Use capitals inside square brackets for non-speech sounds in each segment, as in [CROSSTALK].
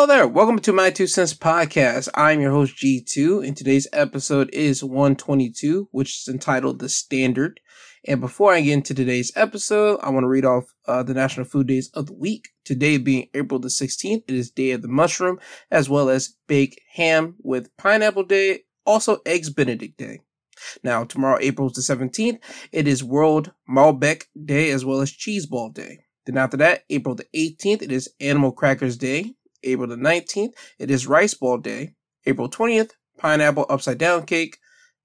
Hello there. Welcome to my Two Cents Podcast. I'm your host, G2, and today's episode is 122, which is entitled The Standard. And before I get into today's episode, I want to read off uh, the National Food Days of the week. Today being April the 16th, it is Day of the Mushroom, as well as Bake Ham with Pineapple Day, also Eggs Benedict Day. Now, tomorrow, April the 17th, it is World Malbec Day, as well as Cheese Ball Day. Then after that, April the 18th, it is Animal Crackers Day. April the 19th, it is Rice Ball Day. April 20th, Pineapple Upside Down Cake.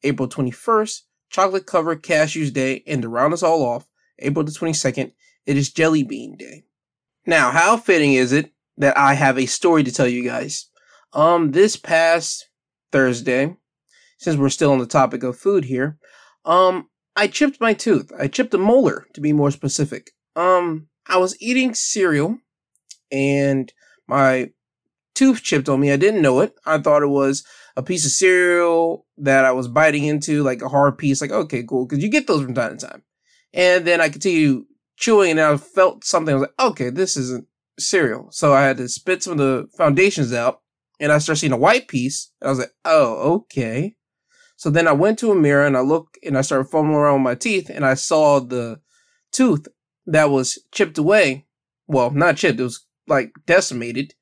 April 21st, Chocolate Covered Cashews Day. And to round us all off, April the 22nd, it is Jelly Bean Day. Now, how fitting is it that I have a story to tell you guys? Um, this past Thursday, since we're still on the topic of food here, um, I chipped my tooth. I chipped a molar, to be more specific. Um, I was eating cereal and my tooth chipped on me. I didn't know it. I thought it was a piece of cereal that I was biting into, like a hard piece. Like, okay, cool. Cause you get those from time to time. And then I continued chewing and I felt something. I was like, okay, this isn't cereal. So I had to spit some of the foundations out and I started seeing a white piece. I was like, oh, okay. So then I went to a mirror and I looked and I started fumbling around with my teeth and I saw the tooth that was chipped away. Well, not chipped. It was like decimated,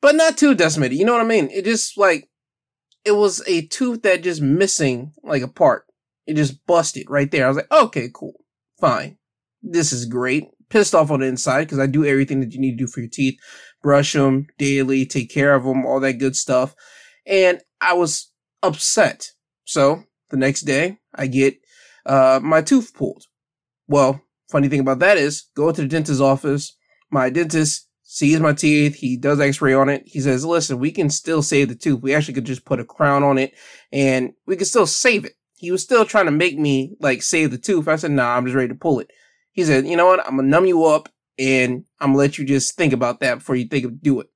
but not too decimated. You know what I mean? It just like it was a tooth that just missing like a part. It just busted right there. I was like, okay, cool, fine. This is great. Pissed off on the inside because I do everything that you need to do for your teeth. Brush them daily, take care of them, all that good stuff. And I was upset. So the next day I get uh, my tooth pulled. Well, funny thing about that is go to the dentist's office. My dentist sees my teeth. He does x-ray on it. He says, listen, we can still save the tooth. We actually could just put a crown on it and we could still save it. He was still trying to make me like save the tooth. I said, nah, I'm just ready to pull it. He said, you know what? I'm gonna numb you up and I'm gonna let you just think about that before you think of do it.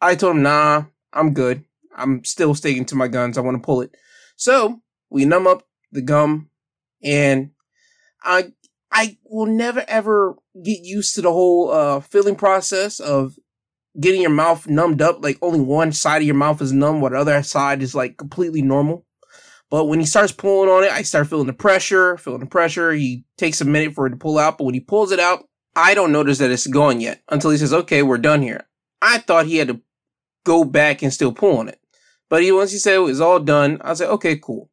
I told him, nah, I'm good. I'm still sticking to my guns. I want to pull it. So we numb up the gum and I I will never ever get used to the whole uh, filling process of getting your mouth numbed up. Like only one side of your mouth is numb, while the other side is like completely normal. But when he starts pulling on it, I start feeling the pressure, feeling the pressure. He takes a minute for it to pull out, but when he pulls it out, I don't notice that it's gone yet until he says, "Okay, we're done here." I thought he had to go back and still pull on it, but he once he said it was all done, I said, "Okay, cool."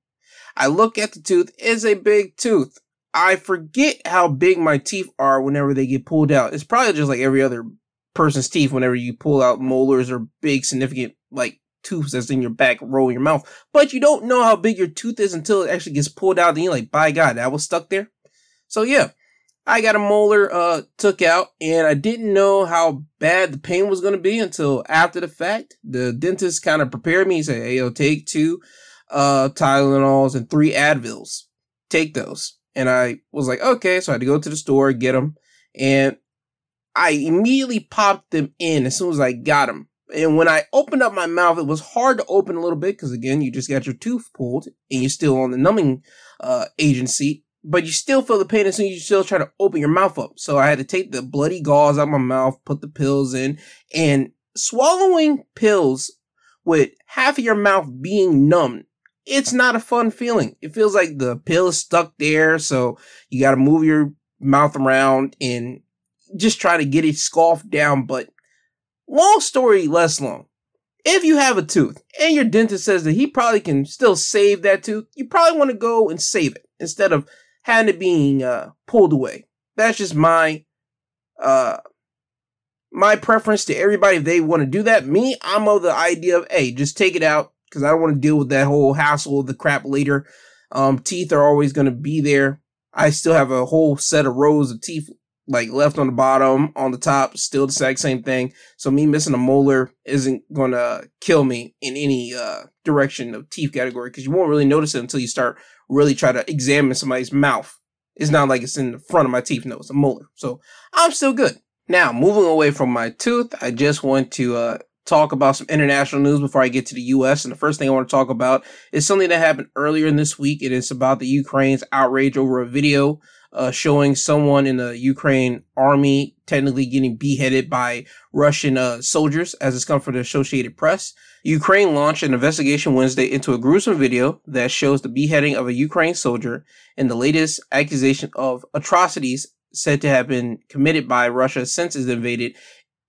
I look at the tooth; it's a big tooth. I forget how big my teeth are whenever they get pulled out. It's probably just like every other person's teeth whenever you pull out molars or big significant like tooth that's in your back row in your mouth. But you don't know how big your tooth is until it actually gets pulled out and you're like, by God, that was stuck there. So yeah, I got a molar uh took out and I didn't know how bad the pain was gonna be until after the fact. The dentist kind of prepared me. He said, Hey, yo, take two uh Tylenols and three Advils. Take those. And I was like, okay. So I had to go to the store, get them. And I immediately popped them in as soon as I got them. And when I opened up my mouth, it was hard to open a little bit because again, you just got your tooth pulled and you're still on the numbing uh, agency, but you still feel the pain as soon as you still try to open your mouth up. So I had to take the bloody gauze out of my mouth, put the pills in, and swallowing pills with half of your mouth being numb it's not a fun feeling. It feels like the pill is stuck there, so you got to move your mouth around and just try to get it scoffed down. But long story less long. If you have a tooth and your dentist says that he probably can still save that tooth, you probably want to go and save it instead of having it being uh, pulled away. That's just my uh, my preference to everybody. If they want to do that, me, I'm of the idea of hey, just take it out, because I don't want to deal with that whole hassle of the crap later. Um, teeth are always going to be there. I still have a whole set of rows of teeth like left on the bottom, on the top, still the exact same thing. So me missing a molar isn't gonna kill me in any uh, direction of teeth category because you won't really notice it until you start really try to examine somebody's mouth. It's not like it's in the front of my teeth. No, it's a molar. So I'm still good. Now, moving away from my tooth, I just want to uh, talk about some international news before I get to the US. And the first thing I want to talk about is something that happened earlier in this week. And It is about the Ukraine's outrage over a video uh, showing someone in the Ukraine army technically getting beheaded by Russian uh, soldiers, as it's come from the Associated Press. Ukraine launched an investigation Wednesday into a gruesome video that shows the beheading of a Ukraine soldier and the latest accusation of atrocities said to have been committed by Russia since it invaded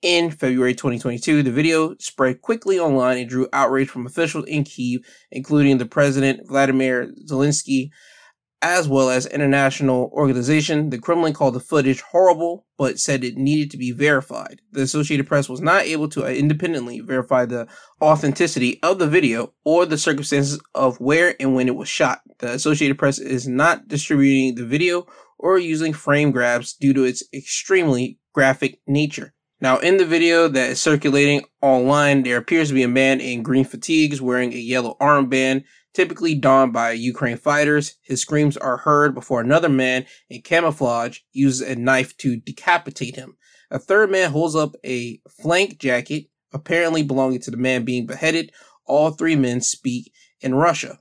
in February 2022. The video spread quickly online and drew outrage from officials in Kiev, including the president Vladimir Zelensky, as well as international organization. The Kremlin called the footage horrible, but said it needed to be verified. The Associated Press was not able to independently verify the authenticity of the video or the circumstances of where and when it was shot. The Associated Press is not distributing the video or using frame grabs due to its extremely graphic nature. Now, in the video that is circulating online, there appears to be a man in green fatigues wearing a yellow armband, typically donned by Ukraine fighters. His screams are heard before another man in camouflage uses a knife to decapitate him. A third man holds up a flank jacket, apparently belonging to the man being beheaded. All three men speak in Russia.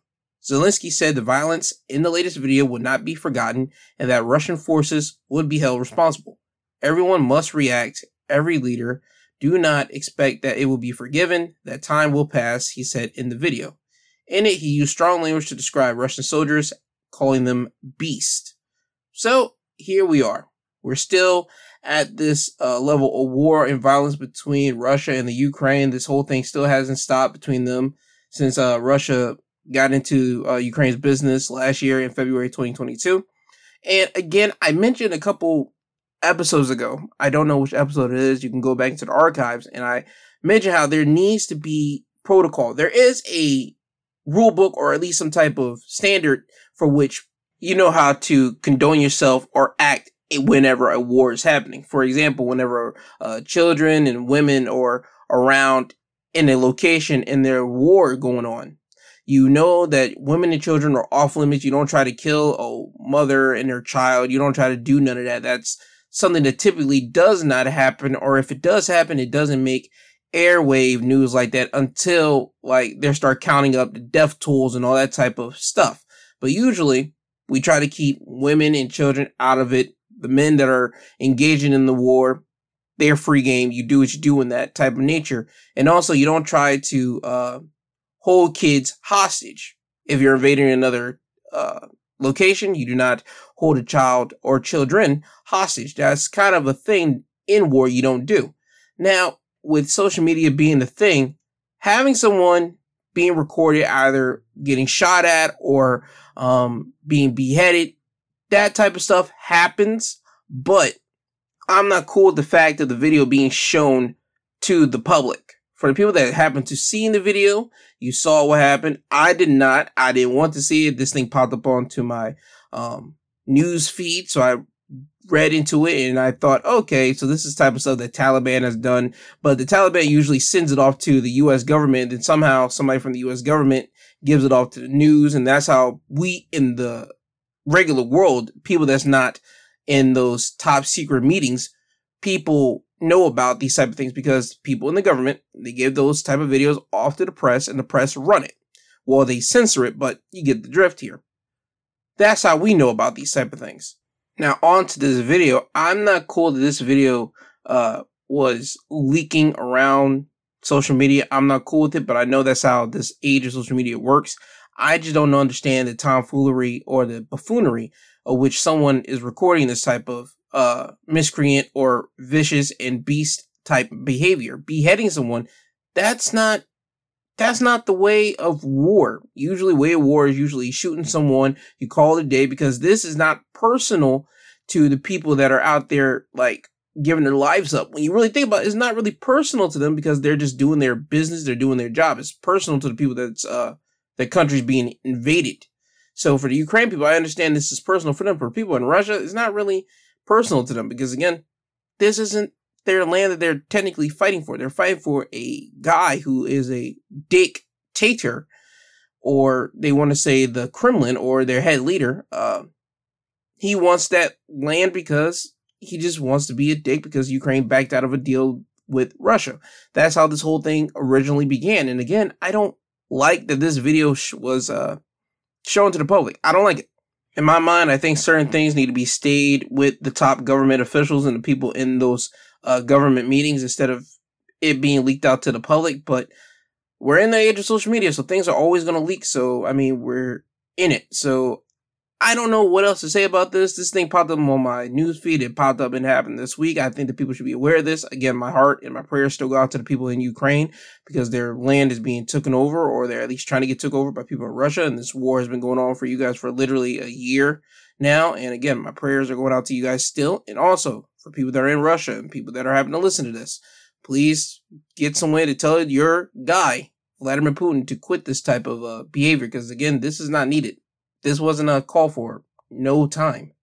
Zelensky said the violence in the latest video would not be forgotten and that Russian forces would be held responsible. Everyone must react every leader. Do not expect that it will be forgiven, that time will pass, he said in the video. In it, he used strong language to describe Russian soldiers, calling them beast. So here we are. We're still at this uh, level of war and violence between Russia and the Ukraine. This whole thing still hasn't stopped between them since uh, Russia got into uh, Ukraine's business last year in February 2022. And again, I mentioned a couple episodes ago. I don't know which episode it is. You can go back into the archives and I mentioned how there needs to be protocol. There is a rule book or at least some type of standard for which you know how to condone yourself or act whenever a war is happening. For example, whenever uh, children and women are around in a location and there's war going on, you know that women and children are off limits. You don't try to kill a mother and her child. You don't try to do none of that. That's something that typically does not happen, or if it does happen, it doesn't make airwave news like that until like they start counting up the death tolls and all that type of stuff. But usually we try to keep women and children out of it. The men that are engaging in the war, they're free game. You do what you do in that type of nature. And also you don't try to, uh, hold kids hostage. If you're invading another, uh, location, you do not hold a child or children hostage. That's kind of a thing in war you don't do. Now, with social media being the thing, having someone being recorded either getting shot at or um, being beheaded, that type of stuff happens. But I'm not cool with the fact of the video being shown to the public. For the people that happened to see in the video, you saw what happened. I did not. I didn't want to see it. This thing popped up onto my um, news feed. So I read into it and I thought, okay, so this is type of stuff that Taliban has done, but the Taliban usually sends it off to the US government and somehow somebody from the US government gives it off to the news. And that's how we in the regular world, people that's not in those top secret meetings, people know about these type of things because people in the government, they give those type of videos off to the press and the press run it. Well, they censor it, but you get the drift here. That's how we know about these type of things. Now, on to this video. I'm not cool that this video uh, was leaking around social media. I'm not cool with it, but I know that's how this age of social media works. I just don't understand the tomfoolery or the buffoonery of which someone is recording this type of uh, miscreant or vicious and beast type behavior. Beheading someone, that's not that's not the way of war. Usually, way of war is usually shooting someone. You call it a day because this is not personal to the people that are out there like giving their lives up. When you really think about it, it's not really personal to them because they're just doing their business. They're doing their job. It's personal to the people that's uh that country's being invaded. So for the Ukraine people, I understand this is personal for them. For people in Russia, it's not really personal to them because again, this isn't their land that they're technically fighting for. They're fighting for a guy who is a dictator, or they want to say the Kremlin or their head leader. Uh, he wants that land because he just wants to be a dick because Ukraine backed out of a deal with Russia. That's how this whole thing originally began. And again, I don't like that this video sh- was uh, shown to the public. I don't like it. In my mind, I think certain things need to be stayed with the top government officials and the people in those uh, government meetings instead of it being leaked out to the public. But we're in the age of social media, so things are always going to leak. So, I mean, we're in it. So I don't know what else to say about this. This thing popped up on my news feed. It popped up and happened this week. I think that people should be aware of this. Again, my heart and my prayers still go out to the people in Ukraine because their land is being taken over, or they're at least trying to get took over by people in Russia. And this war has been going on for you guys for literally a year now. And again, my prayers are going out to you guys still. And also for people that are in Russia and people that are having to listen to this, please get some way to tell your guy, Vladimir Putin, to quit this type of uh, behavior because again, this is not needed. This wasn't a call for no time.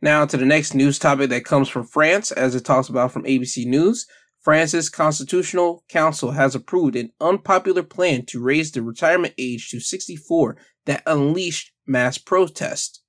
Now to the next news topic that comes from France, as it talks about from ABC News. France's Constitutional Council has approved an unpopular plan to raise the retirement age to 64 that unleashed mass protests.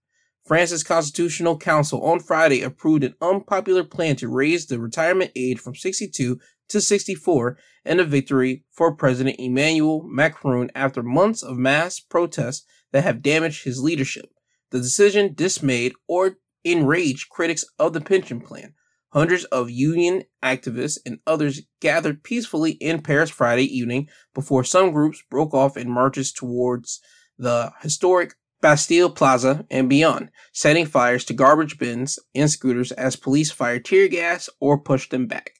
France's Constitutional Council on Friday approved an unpopular plan to raise the retirement age from 62 to 64 and a victory for President Emmanuel Macron after months of mass protests that have damaged his leadership. The decision dismayed or enraged critics of the pension plan. Hundreds of union activists and others gathered peacefully in Paris Friday evening before some groups broke off in marches towards the historic Bastille Plaza and beyond, setting fires to garbage bins and scooters as police fired tear gas or pushed them back.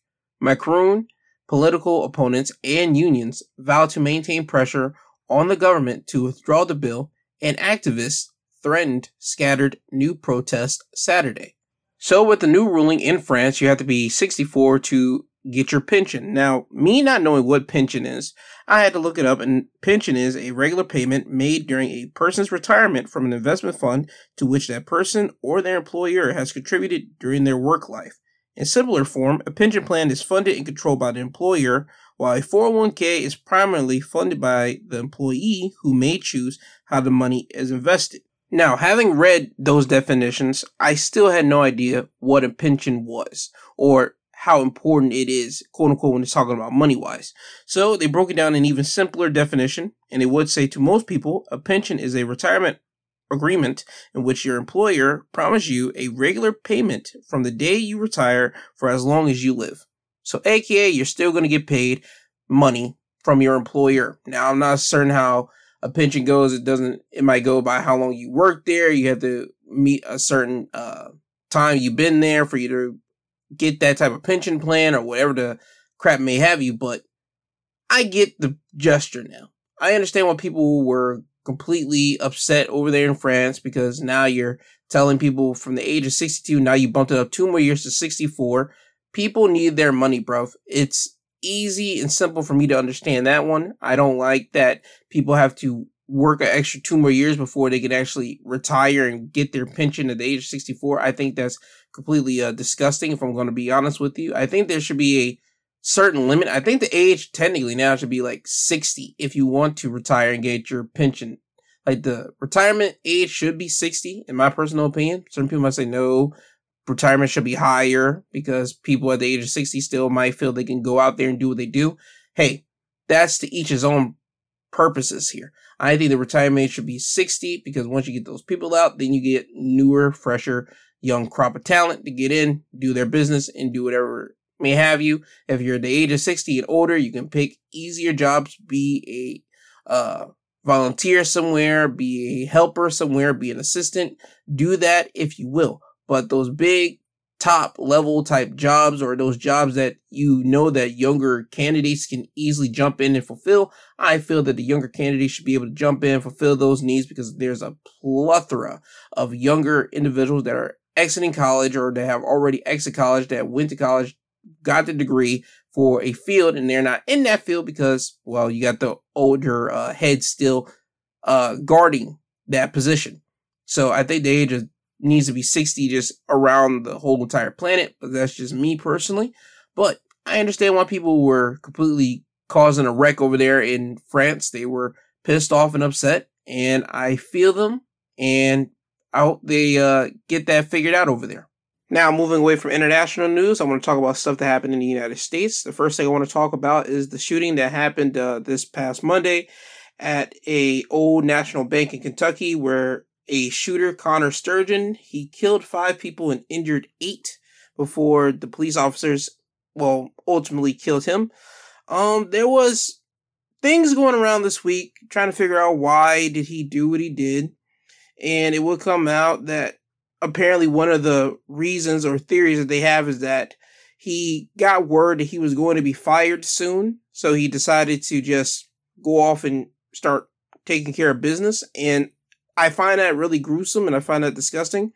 Macron, political opponents, and unions vowed to maintain pressure on the government to withdraw the bill and activists threatened scattered new protests Saturday. So, with the new ruling in France, you have to be 64 to get your pension. Now, me not knowing what pension is, I had to look it up, and pension is a regular payment made during a person's retirement from an investment fund to which that person or their employer has contributed during their work life. In simpler form, a pension plan is funded and controlled by the employer, while a 401k is primarily funded by the employee who may choose how the money is invested. Now, having read those definitions, I still had no idea what a pension was or how important it is, quote unquote, when it's talking about money wise. So they broke it down in even simpler definition, and it would say to most people, a pension is a retirement agreement in which your employer promises you a regular payment from the day you retire for as long as you live. So, aka, you're still going to get paid money from your employer. Now, I'm not certain how a pension goes. It doesn't, it might go by how long you work there. You have to meet a certain uh, time you've been there for you to get that type of pension plan or whatever the crap may have you. But I get the gesture now. I understand why people were completely upset over there in France because now you're telling people from the age of 62, now you bumped it up two more years to 64. People need their money, bro. It's easy and simple for me to understand that one. I don't like that people have to work an extra two more years before they can actually retire and get their pension at the age of 64. I think that's completely uh, disgusting if I'm going to be honest with you. I think there should be a certain limit. I think the age technically now should be like 60 if you want to retire and get your pension. Like the retirement age should be 60 in my personal opinion. Certain people might say no, retirement should be higher because people at the age of 60 still might feel they can go out there and do what they do. Hey, that's to each his own purposes here. I think the retirement age should be 60 because once you get those people out, then you get newer, fresher, young crop of talent to get in, do their business, and do whatever may have you. If you're the age of 60 and older, you can pick easier jobs, be a uh, volunteer somewhere, be a helper somewhere, be an assistant. Do that if you will. But those big top level type jobs or those jobs that you know that younger candidates can easily jump in and fulfill, I feel that the younger candidates should be able to jump in, and fulfill those needs because there's a plethora of younger individuals that are exiting college or that have already exited college, that went to college, got the degree for a field and they're not in that field because, well, you got the older uh, head still uh, guarding that position. So I think the age of needs to be 60 just around the whole entire planet, but that's just me personally. But I understand why people were completely causing a wreck over there in France. They were pissed off and upset, and I feel them, and I hope they uh, get that figured out over there. Now, moving away from international news, I want to talk about stuff that happened in the United States. The first thing I want to talk about is the shooting that happened uh, this past Monday at a old national bank in Kentucky, where a shooter, Connor Sturgeon, he killed five people and injured eight before the police officers, well, ultimately killed him. Um, there was things going around this week trying to figure out why did he do what he did, and it will come out that apparently one of the reasons or theories that they have is that he got word that he was going to be fired soon, so he decided to just go off and start taking care of business. And I find that really gruesome and I find that disgusting.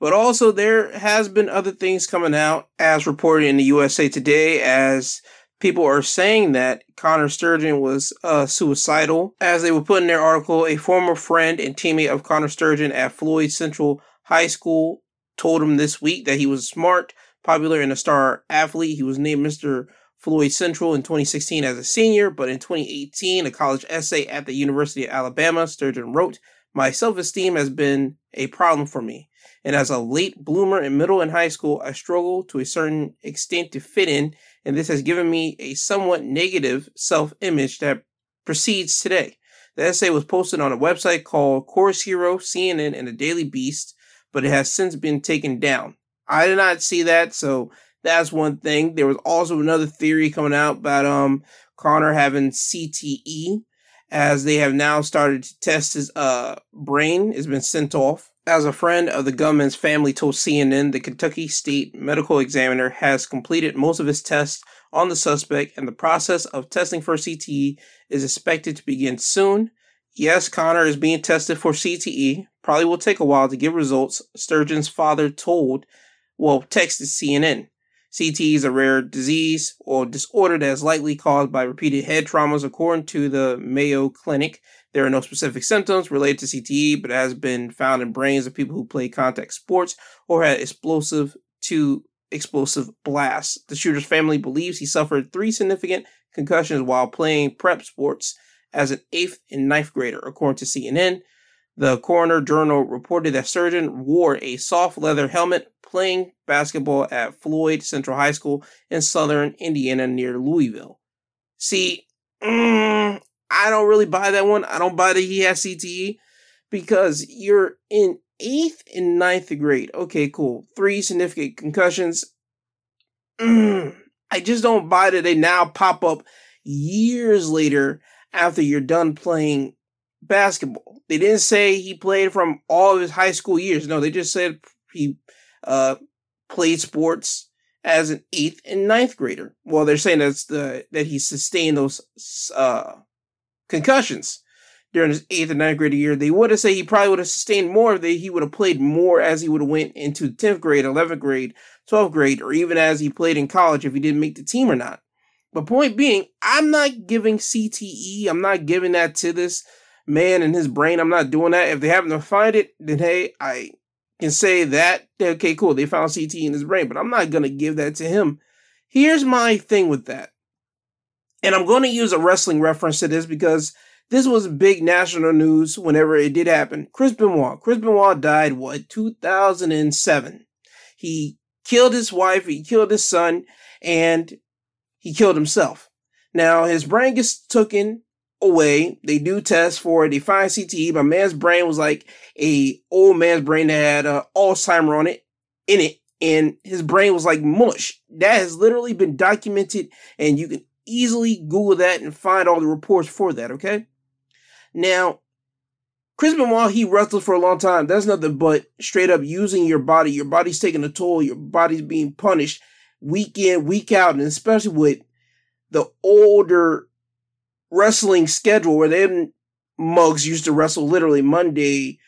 But also, there has been other things coming out, as reported in the USA Today, as people are saying that Connor Sturgeon was uh, suicidal. As they were put in their article, a former friend and teammate of Connor Sturgeon at Floyd Central High School told him this week that he was smart, popular, and a star athlete. He was named Mr. Floyd Central in 2016 as a senior, but in 2018, a college essay at the University of Alabama, Sturgeon wrote, My self esteem has been a problem for me and as a late bloomer in middle and high school, I struggle to a certain extent to fit in, and this has given me a somewhat negative self image that precedes today. The essay was posted on a website called Course Hero, CNN, and the Daily Beast, but it has since been taken down. I did not see that, so that's one thing. There was also another theory coming out about um Connor having CTE, as they have now started to test his uh brain. Has been sent off as a friend of the gunman's family told CNN, the Kentucky State Medical Examiner has completed most of his tests on the suspect, and the process of testing for CTE is expected to begin soon. Yes, Connor is being tested for CTE. Probably will take a while to get results, Sturgeon's father told, well, texted CNN. CTE is a rare disease or disorder that is likely caused by repeated head traumas, according to the Mayo Clinic. There are no specific symptoms related to CTE, but it has been found in brains of people who play contact sports or had explosive to explosive blasts. The shooter's family believes he suffered three significant concussions while playing prep sports as an eighth and ninth grader, according to CNN. The Courier Journal reported that Sturgeon wore a soft leather helmet playing basketball at Floyd Central High School in southern Indiana near Louisville. See, mm, I don't really buy that one. I don't buy that he has CTE because you're in eighth and ninth grade. Okay, cool. Three significant concussions. Mm, I just don't buy that they now pop up years later after you're done playing basketball. They didn't say he played from all of his high school years. No, they just said he uh, played sports as an eighth and ninth grader. Well, they're saying that's the that he sustained those uh, concussions during his eighth and ninth grade year. They would have said he probably would have sustained more they, he would have played more as he would have went into 10th grade, 11th grade, 12th grade, or even as he played in college if he didn't make the team or not. But point being, I'm not giving CTE, I'm not giving that to this man and his brain. I'm not doing that. If they happen to find it, then hey, I can say that, okay, cool, they found CTE in his brain, but I'm not going to give that to him. Here's my thing with that. And I'm going to use a wrestling reference to this because this was big national news whenever it did happen. Chris Benoit. Chris Benoit died, what, 2007. He killed his wife, he killed his son, and he killed himself. Now, his brain gets taken away. They do tests for it. They find CTE, but man's brain was like a old man's brain that had uh, Alzheimer on it, in it, and his brain was like mush. That has literally been documented, and you can easily Google that and find all the reports for that, okay? Now, Chris Benoit, he wrestled for a long time. That's nothing but straight up using your body. Your body's taking a toll. Your body's being punished week in, week out, and especially with the older wrestling schedule where them mugs used to wrestle literally Monday,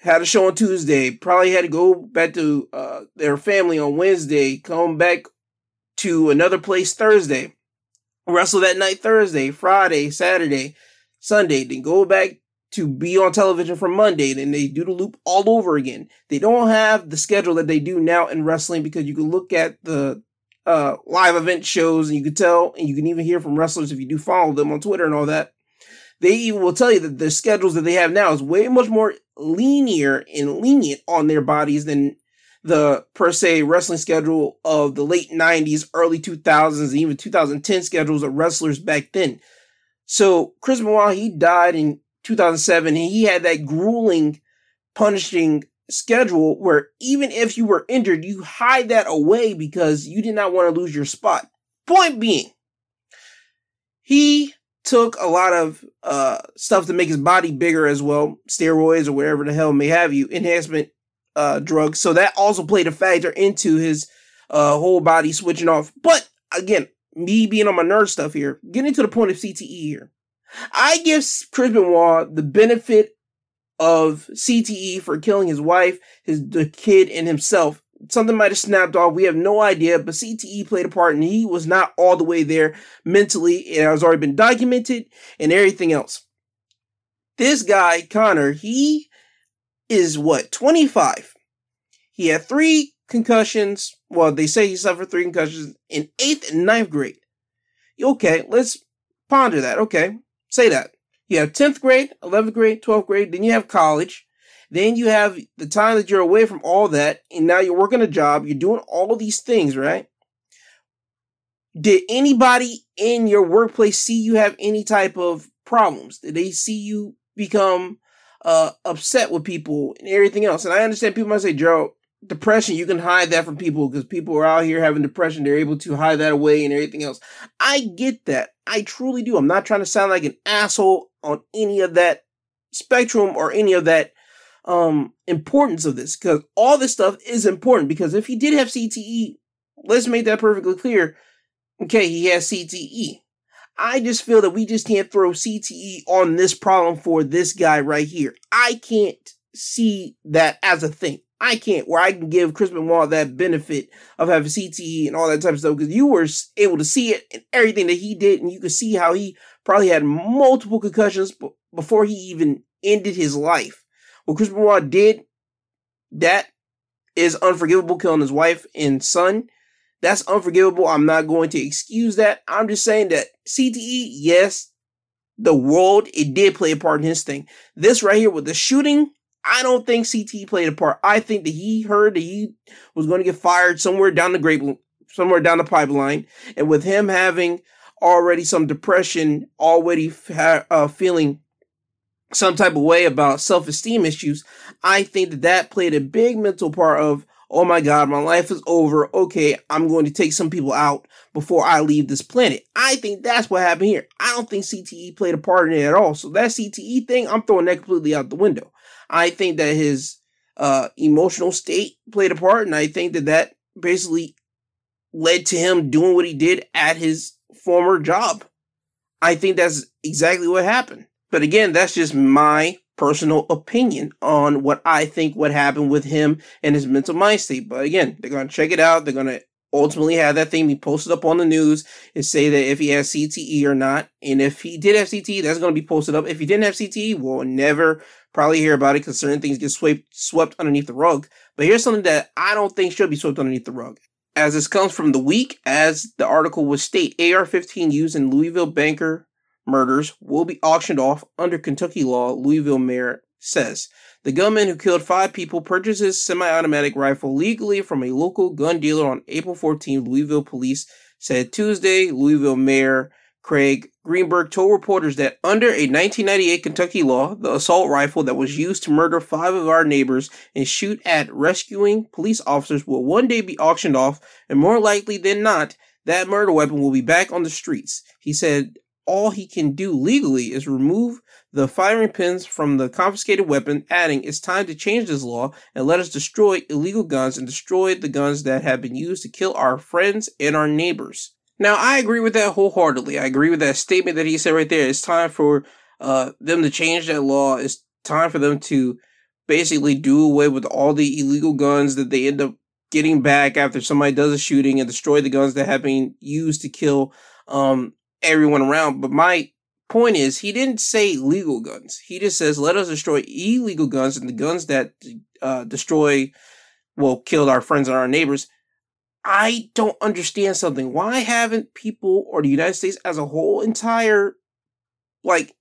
had a show on Tuesday, probably had to go back to uh, their family on Wednesday, come back to another place Thursday wrestle that night Thursday, Friday, Saturday, Sunday, then go back to be on television from Monday, then they do the loop all over again. They don't have the schedule that they do now in wrestling because you can look at the uh, live event shows and you can tell, and you can even hear from wrestlers if you do follow them on Twitter and all that. They even will tell you that the schedules that they have now is way much more linear and lenient on their bodies than the per se wrestling schedule of the late 90s, early 2000s, and even 2010 schedules of wrestlers back then. So Chris Benoit, he died in 2007 and he had that grueling, punishing schedule where even if you were injured, you hide that away because you did not want to lose your spot. Point being, he took a lot of uh, stuff to make his body bigger as well, steroids or whatever the hell may have you, enhancement uh, drugs. So that also played a factor into his uh, whole body switching off. But again, me being on my nerd stuff here, getting to the point of CTE here. I give Chris Benoit the benefit of CTE for killing his wife, his the kid, and himself. Something might have snapped off. We have no idea, but CTE played a part, and he was not all the way there mentally. It has already been documented, and everything else. This guy Connor, he is what 25. He had three concussions. Well, they say he suffered three concussions in eighth and ninth grade. Okay, let's ponder that. Okay, say that. You have 10th grade, 11th grade, 12th grade, then you have college. Then you have the time that you're away from all that, and now you're working a job, you're doing all these things, right? Did anybody in your workplace see you have any type of problems? Did they see you become uh, upset with people and everything else? And I understand people might say, Joe, depression, you can hide that from people because people are out here having depression. They're able to hide that away and everything else. I get that. I truly do. I'm not trying to sound like an asshole on any of that spectrum or any of that um importance of this because all this stuff is important because if he did have CTE, let's make that perfectly clear. Okay, he has CTE. I just feel that we just can't throw CTE on this problem for this guy right here. I can't see that as a thing. I can't, where I can give Chris Benoit that benefit of having CTE and all that type of stuff because you were able to see it and everything that he did, and you could see how he probably had multiple concussions b- before he even ended his life. What Chris Benoit did, that is unforgivable, killing his wife and son. That's unforgivable. I'm not going to excuse that. I'm just saying that CTE, yes, the world, it did play a part in his thing. This right here with the shooting, I don't think CT played a part. I think that he heard that he was going to get fired somewhere down the grape, somewhere down the pipeline, and with him having already some depression, already uh, feeling some type of way about self-esteem issues, I think that that played a big mental part of, oh my God, my life is over. Okay, I'm going to take some people out before I leave this planet. I think that's what happened here. I don't think CTE played a part in it at all. So that CTE thing, I'm throwing that completely out the window. I think that his uh, emotional state played a part, and I think that that basically led to him doing what he did at his former job. I think that's exactly what happened. But again, that's just my personal opinion on what I think what happened with him and his mental mind state. But again, they're going to check it out. They're going to ultimately have that thing be posted up on the news and say that if he has CTE or not. And if he did have CTE, that's going to be posted up. If he didn't have CTE, we'll never probably hear about it because certain things get swept swept underneath the rug. But here's something that I don't think should be swept underneath the rug. As this comes from the week, as the article would state, AR-15 used in Louisville banker murders will be auctioned off under Kentucky law. Louisville mayor says the gunman who killed five people purchased semi-automatic rifle legally from a local gun dealer on April 14. Louisville police said Tuesday. Louisville mayor Craig Greenberg told reporters that under a 1998 Kentucky law, the assault rifle that was used to murder five of our neighbors and shoot at rescuing police officers will one day be auctioned off, and more likely than not, that murder weapon will be back on the streets. He said all he can do legally is remove the firing pins from the confiscated weapon, adding, It's time to change this law and let us destroy illegal guns and destroy the guns that have been used to kill our friends and our neighbors. Now, I agree with that wholeheartedly. I agree with that statement that he said right there. It's time for uh, them to change that law. It's time for them to basically do away with all the illegal guns that they end up getting back after somebody does a shooting and destroy the guns that have been used to kill um, everyone around. But my point is, he didn't say legal guns. He just says, let us destroy illegal guns and the guns that uh, destroy, well, killed our friends and our neighbors. I don't understand something. Why haven't people or the United States as a whole entire, like,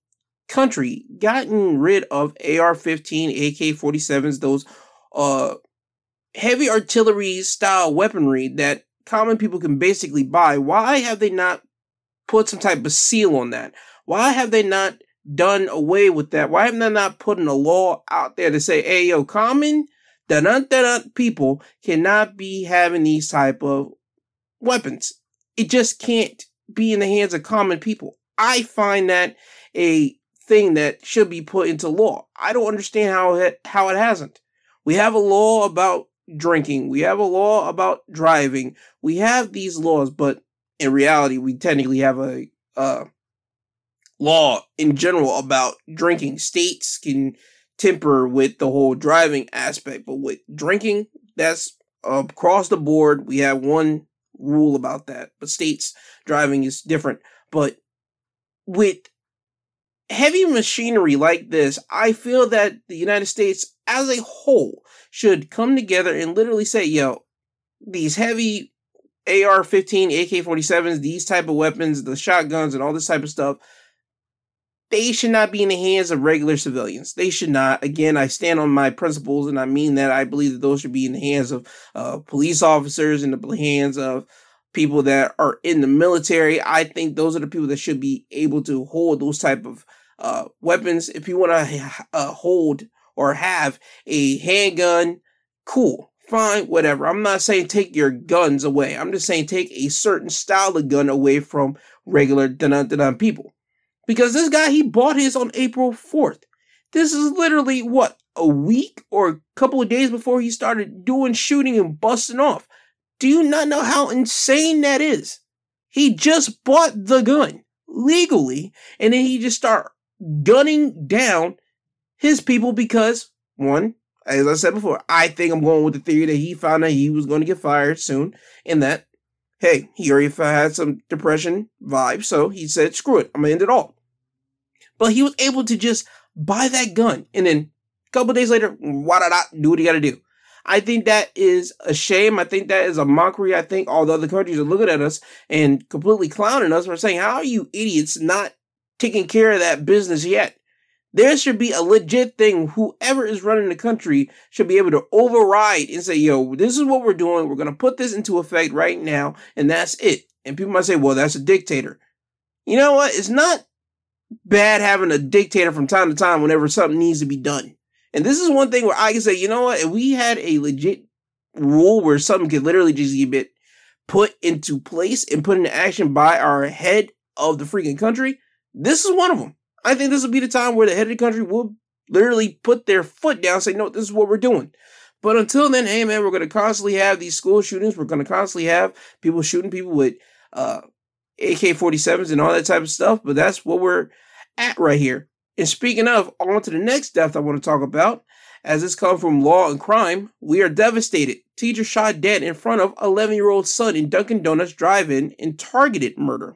country gotten rid of AR-15, AK-47s, those uh heavy artillery style weaponry that common people can basically buy? Why have they not put some type of seal on that? Why have they not done away with that? Why have they not put in a law out there to say, hey, yo, common dun dun people cannot be having these type of weapons. It just can't be in the hands of common people. I find that a thing that should be put into law. I don't understand how it, how it hasn't. We have a law about drinking. We have a law about driving. We have these laws, but in reality, we technically have a uh, law in general about drinking. States can temper with the whole driving aspect, but with drinking, that's across the board. We have one rule about that, but states driving is different. But with heavy machinery like this, I feel that the United States as a whole should come together and literally say, yo, these heavy AR-15, AK-47s, these type of weapons, the shotguns and all this type of stuff, they should not be in the hands of regular civilians. They should not. Again, I stand on my principles, and I mean that I believe that those should be in the hands of uh, police officers, in the hands of people that are in the military. I think those are the people that should be able to hold those type of uh, weapons. If you want to uh, hold or have a handgun, cool, fine, whatever. I'm not saying take your guns away. I'm just saying take a certain style of gun away from regular dun dun people. Because this guy, he bought his on April 4th. This is literally what, a week or a couple of days before he started doing shooting and busting off. Do you not know how insane that is? He just bought the gun legally and then he just start gunning down his people because one, as I said before, I think I'm going with the theory that he found that he was going to get fired soon and that hey, he already had some depression vibe, so he said, screw it, I'm gonna end it all. But he was able to just buy that gun and then a couple days later, why did I do what he gotta do? I think that is a shame. I think that is a mockery. I think all the other countries are looking at us and completely clowning us for saying, How are you idiots not taking care of that business yet? There should be a legit thing. Whoever is running the country should be able to override and say, yo, this is what we're doing. We're going to put this into effect right now. And that's it. And people might say, well, that's a dictator. You know what? It's not bad having a dictator from time to time whenever something needs to be done. And this is one thing where I can say, you know what? If we had a legit rule where something could literally just get put into place and put into action by our head of the freaking country, this is one of them. I think this will be the time where the head of the country will literally put their foot down, and say, no, this is what we're doing. But until then, hey man, we're going to constantly have these school shootings. We're going to constantly have people shooting people with uh, AK-47s and all that type of stuff. But that's what we're at right here. And speaking of, on to the next death I want to talk about. As this comes from Law and Crime, we are devastated. Teacher shot dead in front of 11-year-old son in Dunkin' Donuts drive-in in targeted murder.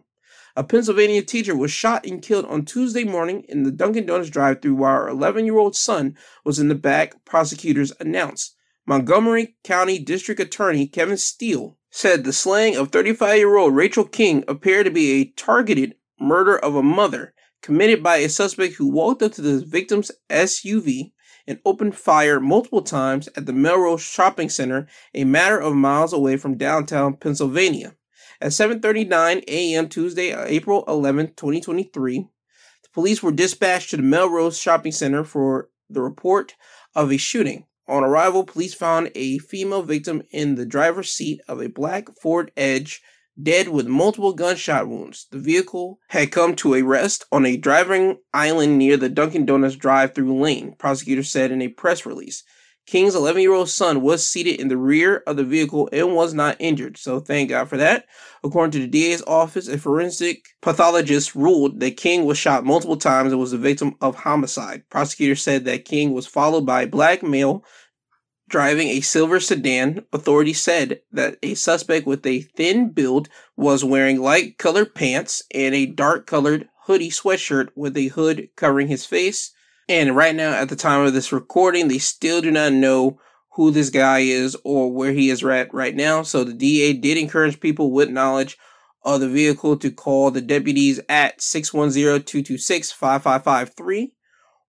A Pennsylvania teacher was shot and killed on Tuesday morning in the Dunkin' Donuts drive through while her 11 year old son was in the back, prosecutors announced. Montgomery County District Attorney Kevin Steele said the slaying of 35 year old Rachel King appeared to be a targeted murder of a mother committed by a suspect who walked up to the victim's SUV and opened fire multiple times at the Melrose Shopping Center, a matter of miles away from downtown Pennsylvania. At 7:39 a.m. Tuesday, uh, April 11, 2023, the police were dispatched to the Melrose Shopping Center for the report of a shooting. On arrival, police found a female victim in the driver's seat of a black Ford Edge, dead with multiple gunshot wounds. The vehicle had come to a rest on a driving island near the Dunkin' Donuts drive-through lane, prosecutors said in a press release. King's 11 year old son was seated in the rear of the vehicle and was not injured, so thank God for that. According to the DA's office, a forensic pathologist ruled that King was shot multiple times and was the victim of homicide. Prosecutors said that King was followed by a black male driving a silver sedan. Authorities said that a suspect with a thin build was wearing light colored pants and a dark colored hoodie sweatshirt with a hood covering his face. And right now, at the time of this recording, they still do not know who this guy is or where he is at right now. So the DA did encourage people with knowledge of the vehicle to call the deputies at 610-226-5553.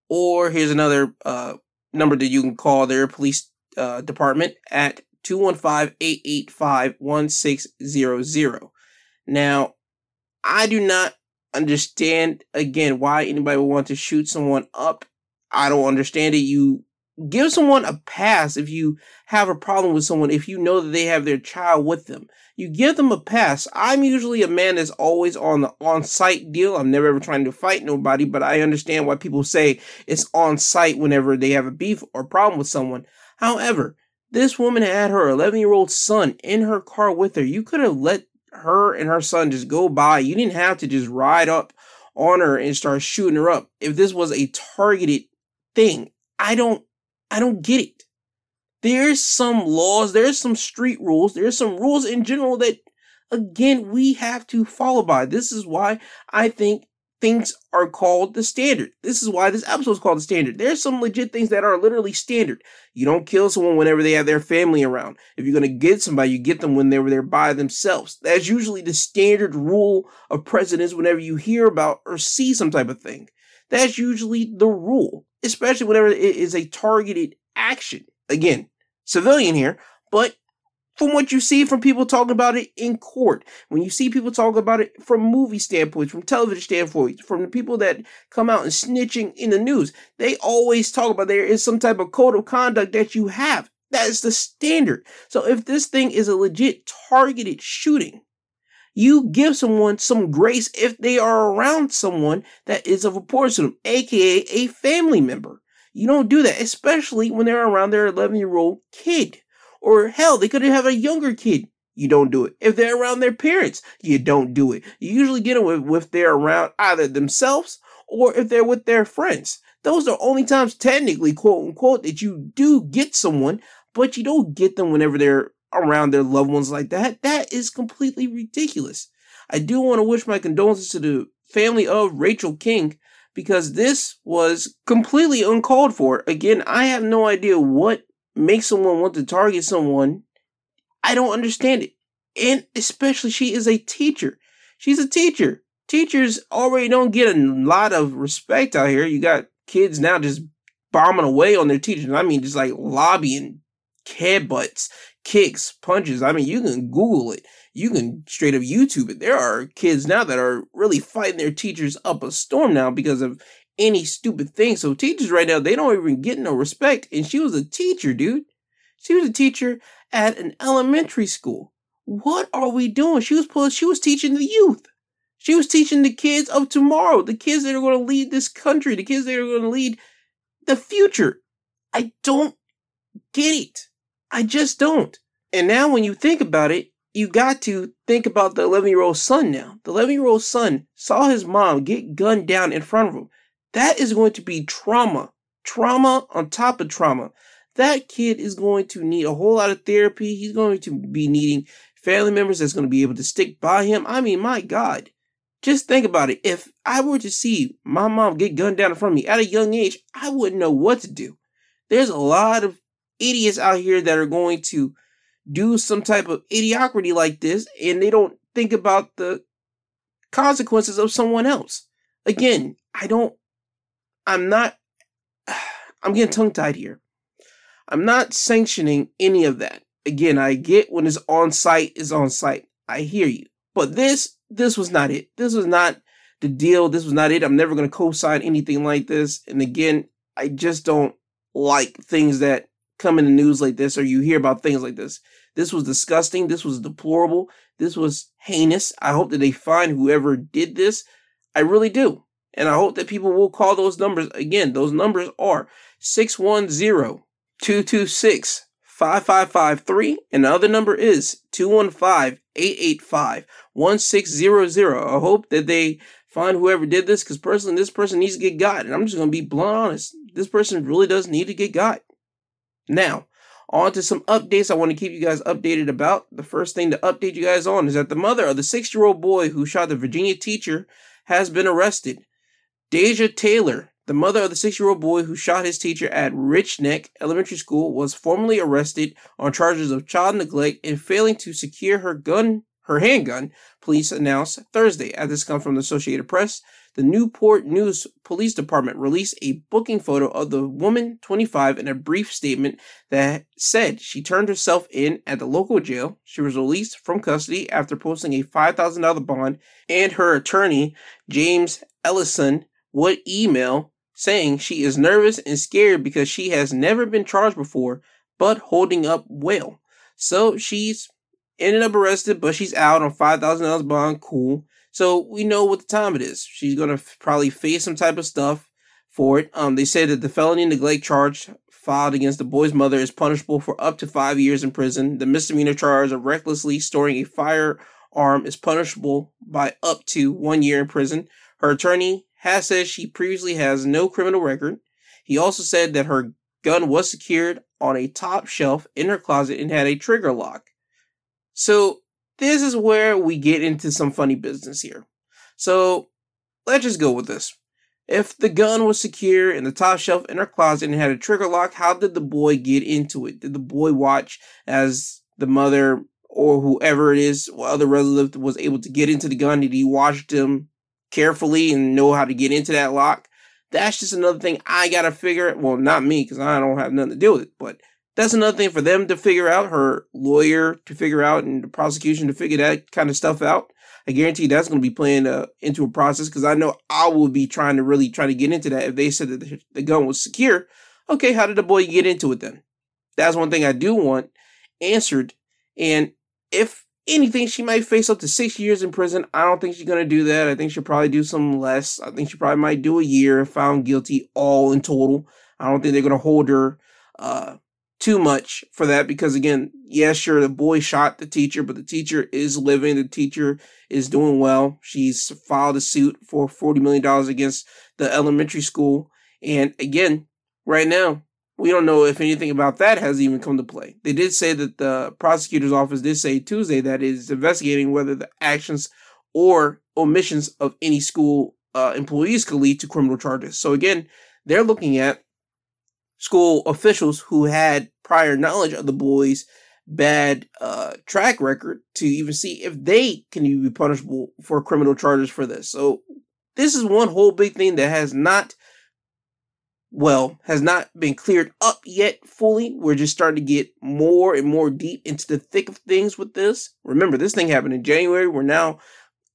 Or here's another uh, number that you can call their police uh, department at 215-885-1600. Now, I do not understand again why anybody would want to shoot someone up. I don't understand it. You give someone a pass if you have a problem with someone if you know that they have their child with them. You give them a pass. I'm usually a man that's always on the on-site deal. I'm never ever trying to fight nobody but i understand why people say it's on site whenever they have a beef or problem with someone. However this woman had her 11 year old son in her car with her. You could have let her and her son just go by you didn't have to just ride up on her and start shooting her up if this was a targeted thing i don't I don't get it. There's some laws, there's some street rules, there's some rules in general that, again, we have to follow by. This is why I think things are called the standard. This is why this episode is called the standard. There's some legit things that are literally standard. You don't kill someone whenever they have their family around. If you're going to get somebody, you get them when they were there by themselves. That's usually the standard rule of precedence whenever you hear about or see some type of thing. That's usually the rule especially whenever it is a targeted action. Again, civilian here, but from what you see from people talking about it in court, when you see people talk about it from movie standpoints, from television standpoints, from the people that come out and snitching in the news, they always talk about there is some type of code of conduct that you have. That is the standard. So if this thing is a legit targeted shooting, you give someone some grace if they are around someone that is of importance to them, aka a family member. You don't do that, especially when they're around their 11 year old kid. Or hell, they could have a younger kid. You don't do it. If they're around their parents, you don't do it. You usually get them if they're around either themselves or if they're with their friends. Those are only times, technically, quote unquote, that you do get someone, but you don't get them whenever they're around their loved ones like that. That is completely ridiculous. I do want to wish my condolences to the family of Rachel King because this was completely uncalled for. Again, I have no idea what makes someone want to target someone. I don't understand it. And especially, she is a teacher. She's a teacher. Teachers already don't get a lot of respect out here. You got kids now just bombing away on their teachers. I mean, just like lobbying butts kicks, punches. I mean, you can Google it. You can straight up YouTube it. There are kids now that are really fighting their teachers up a storm now because of any stupid thing. So teachers right now, they don't even get no respect. And she was a teacher, dude. She was a teacher at an elementary school. What are we doing? She was pulling, she was teaching the youth. She was teaching the kids of tomorrow, the kids that are going to lead this country, the kids that are going to lead the future. I don't get it. I just don't. And now when you think about it, you got to think about the 11 year old son now. The 11 year old son saw his mom get gunned down in front of him. That is going to be trauma. Trauma on top of trauma. That kid is going to need a whole lot of therapy. He's going to be needing family members that's going to be able to stick by him. I mean, my God. Just think about it. If I were to see my mom get gunned down in front of me at a young age, I wouldn't know what to do. There's a lot of idiots out here that are going to do some type of idiocracy like this and they don't think about the consequences of someone else. Again, I don't, I'm not, [SIGHS] I'm getting tongue tied here. I'm not sanctioning any of that. Again, I get when it's on site is on site. I hear you. But this, this was not it. This was not the deal. This was not it. I'm never going to co-sign anything like this. And again, I just don't like things that come in the news like this or you hear about things like this. This was disgusting. This was deplorable. This was heinous. I hope that they find whoever did this. I really do. And I hope that people will call those numbers again. Those numbers are 610 226 5553. And the other number is 215 885 1600. I hope that they find whoever did this because personally, this person needs to get got. And I'm just going to be blunt honest. This person really does need to get got. Now, on to some updates I want to keep you guys updated about. The first thing to update you guys on is that the mother of the six year old boy who shot the Virginia teacher has been arrested. Deja Taylor, the mother of the six year old boy who shot his teacher at Rich Neck Elementary School, was formally arrested on charges of child neglect and failing to secure her gun, her handgun, police announced Thursday. As this comes from the Associated Press, the Newport News Police Department released a booking photo of the woman, 25, in a brief statement that said she turned herself in at the local jail. She was released from custody after posting a $5,000 bond, and her attorney, James Ellenson, would email saying she is nervous and scared because she has never been charged before, but holding up well. So she's ended up arrested, but she's out on $5,000 bond. Cool. So we know what the time it is. She's gonna f- probably face some type of stuff for it. Um, they say that the felony neglect charge filed against the boy's mother is punishable for up to five years in prison. The misdemeanor charge of recklessly storing a firearm is punishable by up to one year in prison. Her attorney has says she previously has no criminal record. He also said that her gun was secured on a top shelf in her closet and had a trigger lock. So this is where we get into some funny business here. So let's just go with this. If the gun was secure in the top shelf in her closet and had a trigger lock, how did the boy get into it? Did the boy watch as the mother or whoever it is, or other relative was able to get into the gun? Did he watch them carefully and know how to get into that lock? That's just another thing I gotta figure. Well, not me because I don't have nothing to do with it, but that's another thing for them to figure out, her lawyer to figure out, and the prosecution to figure that kind of stuff out. I guarantee that's going to be playing uh, into a process because I know I will be trying to really try to get into that. If they said that the gun was secure, okay, how did the boy get into it then? That's one thing I do want answered. And if anything, she might face up to six years in prison. I don't think she's to do that. I think she'll probably do some less. I think she probably might do a year if found guilty, all in total. I don't think they're to hold her uh, too much for that because again, yeah, sure, the boy shot the teacher, but the teacher is living. The teacher is doing well. She's filed a suit for forty million dollars against the elementary school, and again, right now, we don't know if anything about that has even come to play. They did say that the prosecutor's office did say Tuesday that is investigating whether the actions or omissions of any school uh, employees could lead to criminal charges. So again, they're looking at school officials who had prior knowledge of the boys' bad uh, track record to even see if they can be punishable for criminal charges for this. So this is one whole big thing that has not well, has not been cleared up yet fully. We're just starting to get more and more deep into the thick of things with this. Remember, this thing happened in January. We're now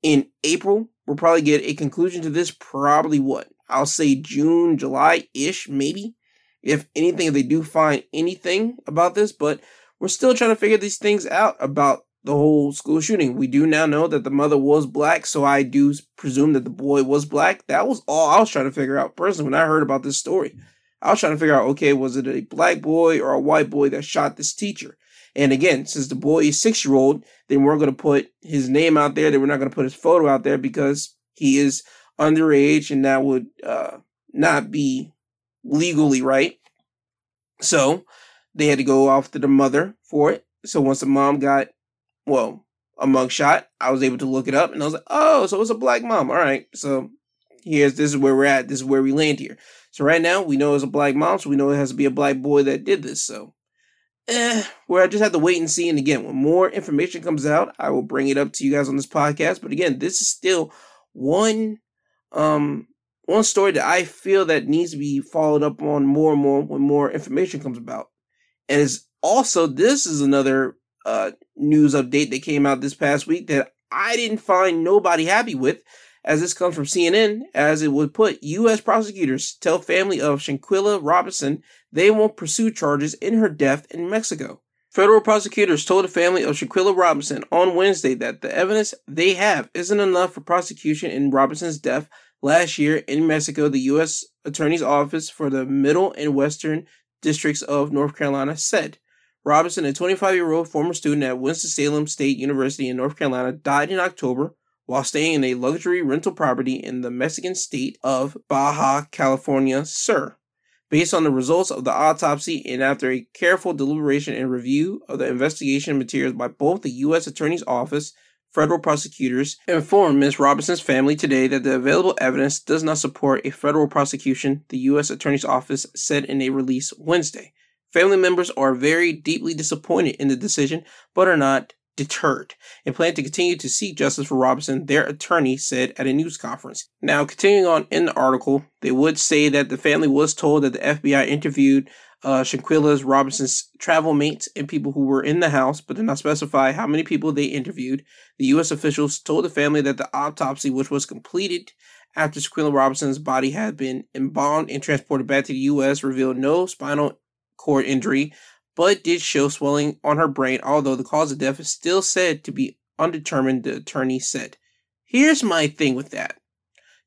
in April. We'll probably get a conclusion to this probably what? I'll say June, July ish, maybe if anything, if they do find anything about this, but we're still trying to figure these things out about the whole school shooting. We do now know that the mother was black, so I do presume that the boy was black. That was all I was trying to figure out personally when I heard about this story. I was trying to figure out, okay, was it a black boy or a white boy that shot this teacher? And again, since the boy is six year old, they weren't going to put his name out there. They were not going to put his photo out there because he is underage and that would uh, not be legally right. So they had to go off to the mother for it. So once the mom got, well, a mugshot, I was able to look it up and I was like, oh, so it's a black mom. All right. So here's this is where we're at. This is where we land here. So right now we know it's a black mom, so we know it has to be a black boy that did this. So eh, where I just have to wait and see. And again, when more information comes out, I will bring it up to you guys on this podcast. But again, this is still one um one story that I feel that needs to be followed up on more and more when more information comes about. And it's also this is another uh, news update that came out this past week that I didn't find nobody happy with, as this comes from CNN, as it would put U.S. prosecutors tell family of Shanquella Robinson they won't pursue charges in her death in Mexico. Federal prosecutors told the family of Shanquella Robinson on Wednesday that the evidence they have isn't enough for prosecution in Robinson's death Last year in Mexico, the U.S. Attorney's Office for the Middle and Western Districts of North Carolina said Robinson, a 25 year old former student at Winston-Salem State University in North Carolina, died in October while staying in a luxury rental property in the Mexican state of Baja California Sur. Based on the results of the autopsy and after a careful deliberation and review of the investigation materials by both the U.S. Attorney's Office Federal prosecutors informed Ms. Robinson's family today that the available evidence does not support a federal prosecution, the U.S. Attorney's Office said in a release Wednesday. Family members are very deeply disappointed in the decision, but are not deterred and plan to continue to seek justice for Robinson, their attorney said at a news conference. Now, continuing on in the article, they would say that the family was told that the FBI interviewed uh, Robinson's travel mates and people who were in the house, but did not specify how many people they interviewed. The U.S. officials told the family that the autopsy, which was completed after Shanquella Robinson's body had been embalmed and transported back to the U.S., revealed no spinal cord injury, but did show swelling on her brain, although the cause of death is still said to be undetermined, the attorney said. Here's my thing with that.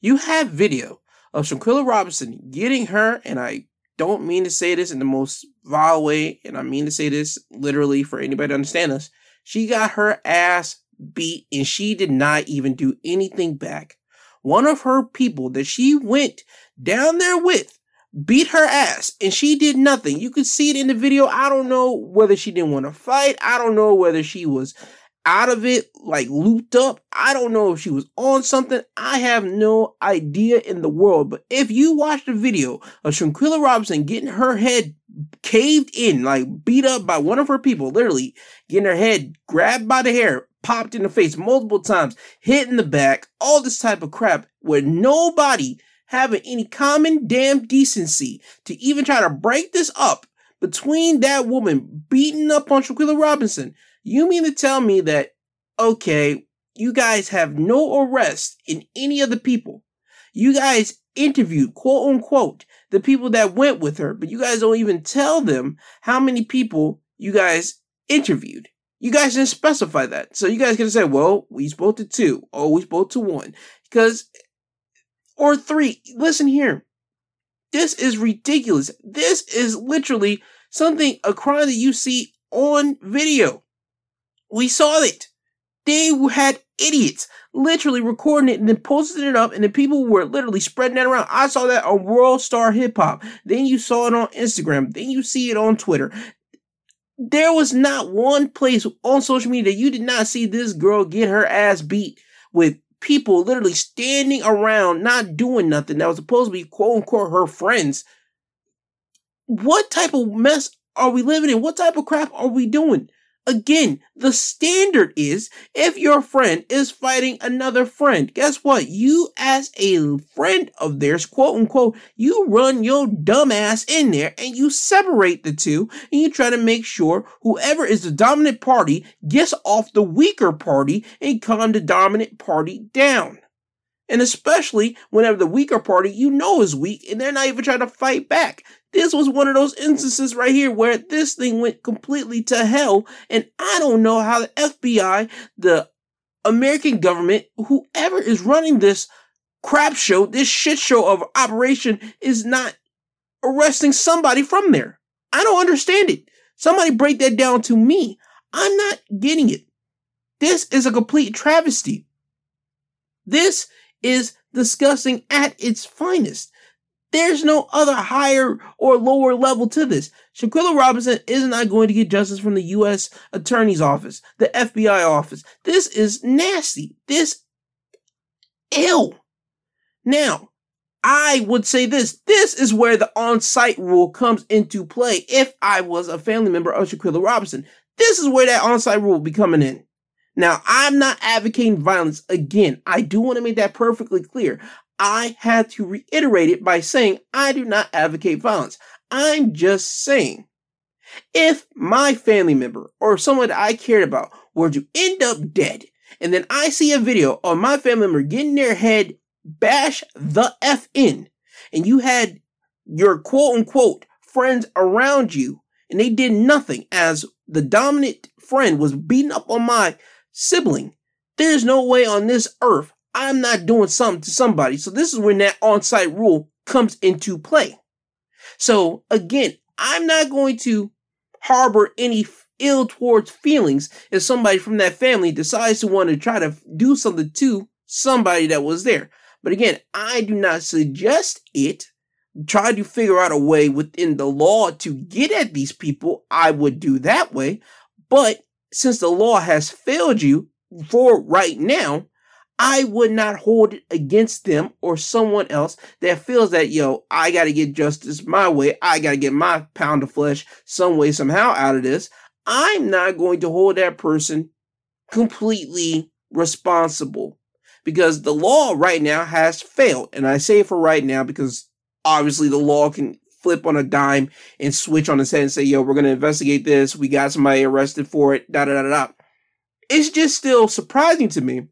You have video of Shanquella Robinson getting her, and I don't mean to say this in the most vile way, and I mean to say this literally for anybody to understand us. She got her ass beat and she did not even do anything back. One of her people that she went down there with beat her ass and she did nothing. You could see it in the video. I don't know whether she didn't want to fight. I don't know whether she was out of it, like looped up. I don't know if she was on something. I have no idea in the world. But if you watch the video of Shanquella Robinson getting her head caved in, like beat up by one of her people, literally getting her head grabbed by the hair, popped in the face multiple times, hit in the back, all this type of crap where nobody having any common damn decency to even try to break this up between that woman beating up on Shanquella Robinson you mean to tell me that, okay, you guys have no arrest in any of the people? You guys interviewed, quote unquote, the people that went with her, but you guys don't even tell them how many people you guys interviewed. You guys didn't specify that. So you guys can say, well, we spoke to two, or we spoke to one. Because, or three. Listen here. This is ridiculous. This is literally something, a crime that you see on video. We saw it. They had idiots literally recording it and then posting it up, and the people were literally spreading that around. I saw that on World Star Hip Hop. Then you saw it on Instagram. Then you see it on Twitter. There was not one place on social media that you did not see this girl get her ass beat with people literally standing around not doing nothing that was supposed to be quote unquote her friends. What type of mess are we living in? What type of crap are we doing? Again, the standard is if your friend is fighting another friend, guess what? You, as a friend of theirs, quote unquote, you run your dumbass in there and you separate the two and you try to make sure whoever is the dominant party gets off the weaker party and calm the dominant party down. And especially whenever the weaker party you know is weak and they're not even trying to fight back. This was one of those instances right here where this thing went completely to hell. And I don't know how the FBI, the American government, whoever is running this crap show, this shit show of operation is not arresting somebody from there. I don't understand it. Somebody break that down to me. I'm not getting it. This is a complete travesty. This is disgusting at its finest. There's no other higher or lower level to this. Shanquella Robinson is not going to get justice from the U.S. Attorney's Office, the FBI office. This is nasty. This ill. Now, I would say this. This is where the on-site rule comes into play if I was a family member of Shanquella Robinson. This is where that on-site rule will be coming in. Now, I'm not advocating violence. Again, I do want to make that perfectly clear. I had to reiterate it by saying I do not advocate violence. I'm just saying if my family member or someone that I cared about were to end up dead, and then I see a video of my family member getting their head bash the F in, and you had your quote unquote friends around you, and they did nothing as the dominant friend was beating up on my sibling, there's no way on this earth I'm not doing something to somebody. So this is when that on-site rule comes into play. So again, I'm not going to harbor any ill towards feelings if somebody from that family decides to want to try to do something to somebody that was there. But again, I do not suggest it. Try to figure out a way within the law to get at these people. I would do that way. But since the law has failed you, for right now, I would not hold it against them or someone else that feels that, yo, I gotta get justice my way. I gotta get my pound of flesh some way, somehow out of this. I'm not going to hold that person completely responsible because the law right now has failed. And I say for right now because obviously the law can flip on a dime and switch on its head and say, yo, we're to investigate this. We got somebody arrested for it. Da da da da. It's just still surprising to me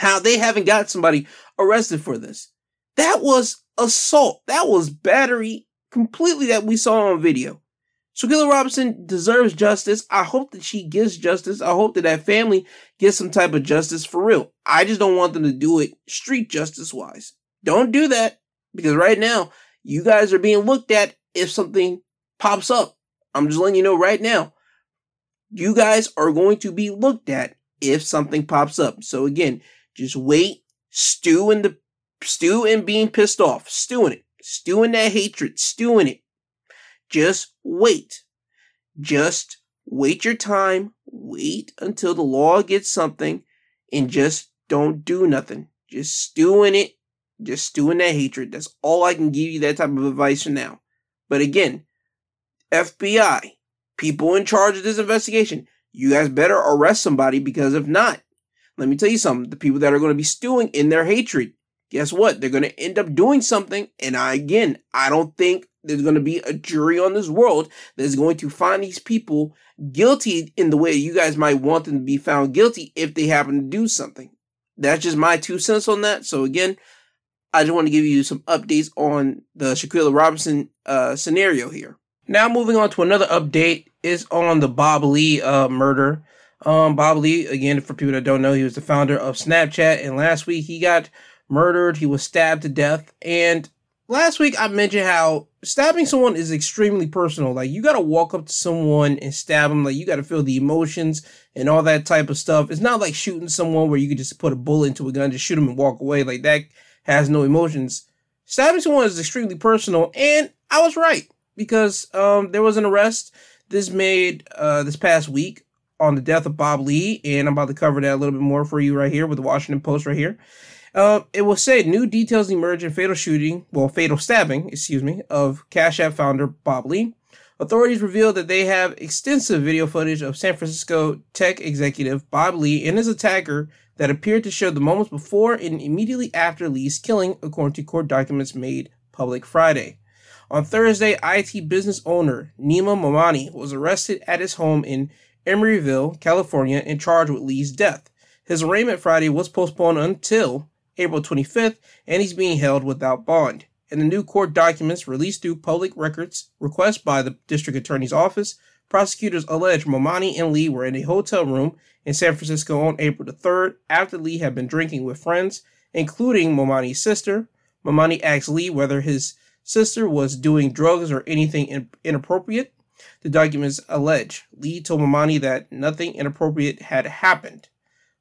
how they haven't got somebody arrested for this. That was assault. That was battery completely that we saw on video. Shanquella Robinson deserves justice. I hope that she gets justice. I hope that that family gets some type of justice for real. I just don't want them to do it street justice wise. Don't do that because right now you guys are being looked at if something pops up. I'm just letting you know right now. You guys are going to be looked at if something pops up. So again, just wait, stew in the stew in being pissed off, stew in it, stew in that hatred, stew in it. Just wait. Just wait your time. Wait until the law gets something and just don't do nothing. Just stew in it. Just stew in that hatred. That's all I can give you that type of advice for now. But again, FBI, people in charge of this investigation, you guys better arrest somebody because if not, let me tell you something. The people that are going to be stewing in their hatred, guess what? They're going to end up doing something. And I, again, I don't think there's going to be a jury on this world that's going to find these people guilty in the way you guys might want them to be found guilty if they happen to do something. That's just my two cents on that. So again, I just want to give you some updates on the Shanquella Robinson uh, scenario here. Now moving on to another update is on the Bob Lee uh, murder. Um, Bob Lee, again, for people that don't know, he was the founder of Snapchat, and last week he got murdered. He was stabbed to death, and last week I mentioned how stabbing someone is extremely personal. Like you got to walk up to someone and stab them. Like you got to feel the emotions and all that type of stuff. It's not like shooting someone where you could just put a bullet into a gun, just shoot them and walk away. Like that has no emotions. Stabbing someone is extremely personal, and I was right because um, there was an arrest this made uh, this past week on the death of Bob Lee, and I'm about to cover that a little bit more for you right here with the Washington Post right here. Uh, it was said new details emerge in fatal shooting, well, fatal stabbing, excuse me, of Cash App founder Bob Lee. Authorities revealed that they have extensive video footage of San Francisco tech executive Bob Lee and his attacker that appeared to show the moments before and immediately after Lee's killing, according to court documents made public Friday. On Thursday, IT business owner Nima Momeni was arrested at his home in Emeryville, California, and charged with Lee's death. His arraignment Friday was postponed until April 25th, and he's being held without bond. In the new court documents released through public records request by the district attorney's office, prosecutors allege Momeni and Lee were in a hotel room in San Francisco on April the 3rd after Lee had been drinking with friends, including Momeni's sister. Momeni asked Lee whether his sister was doing drugs or anything inappropriate. The documents allege Lee told Momeni that nothing inappropriate had happened.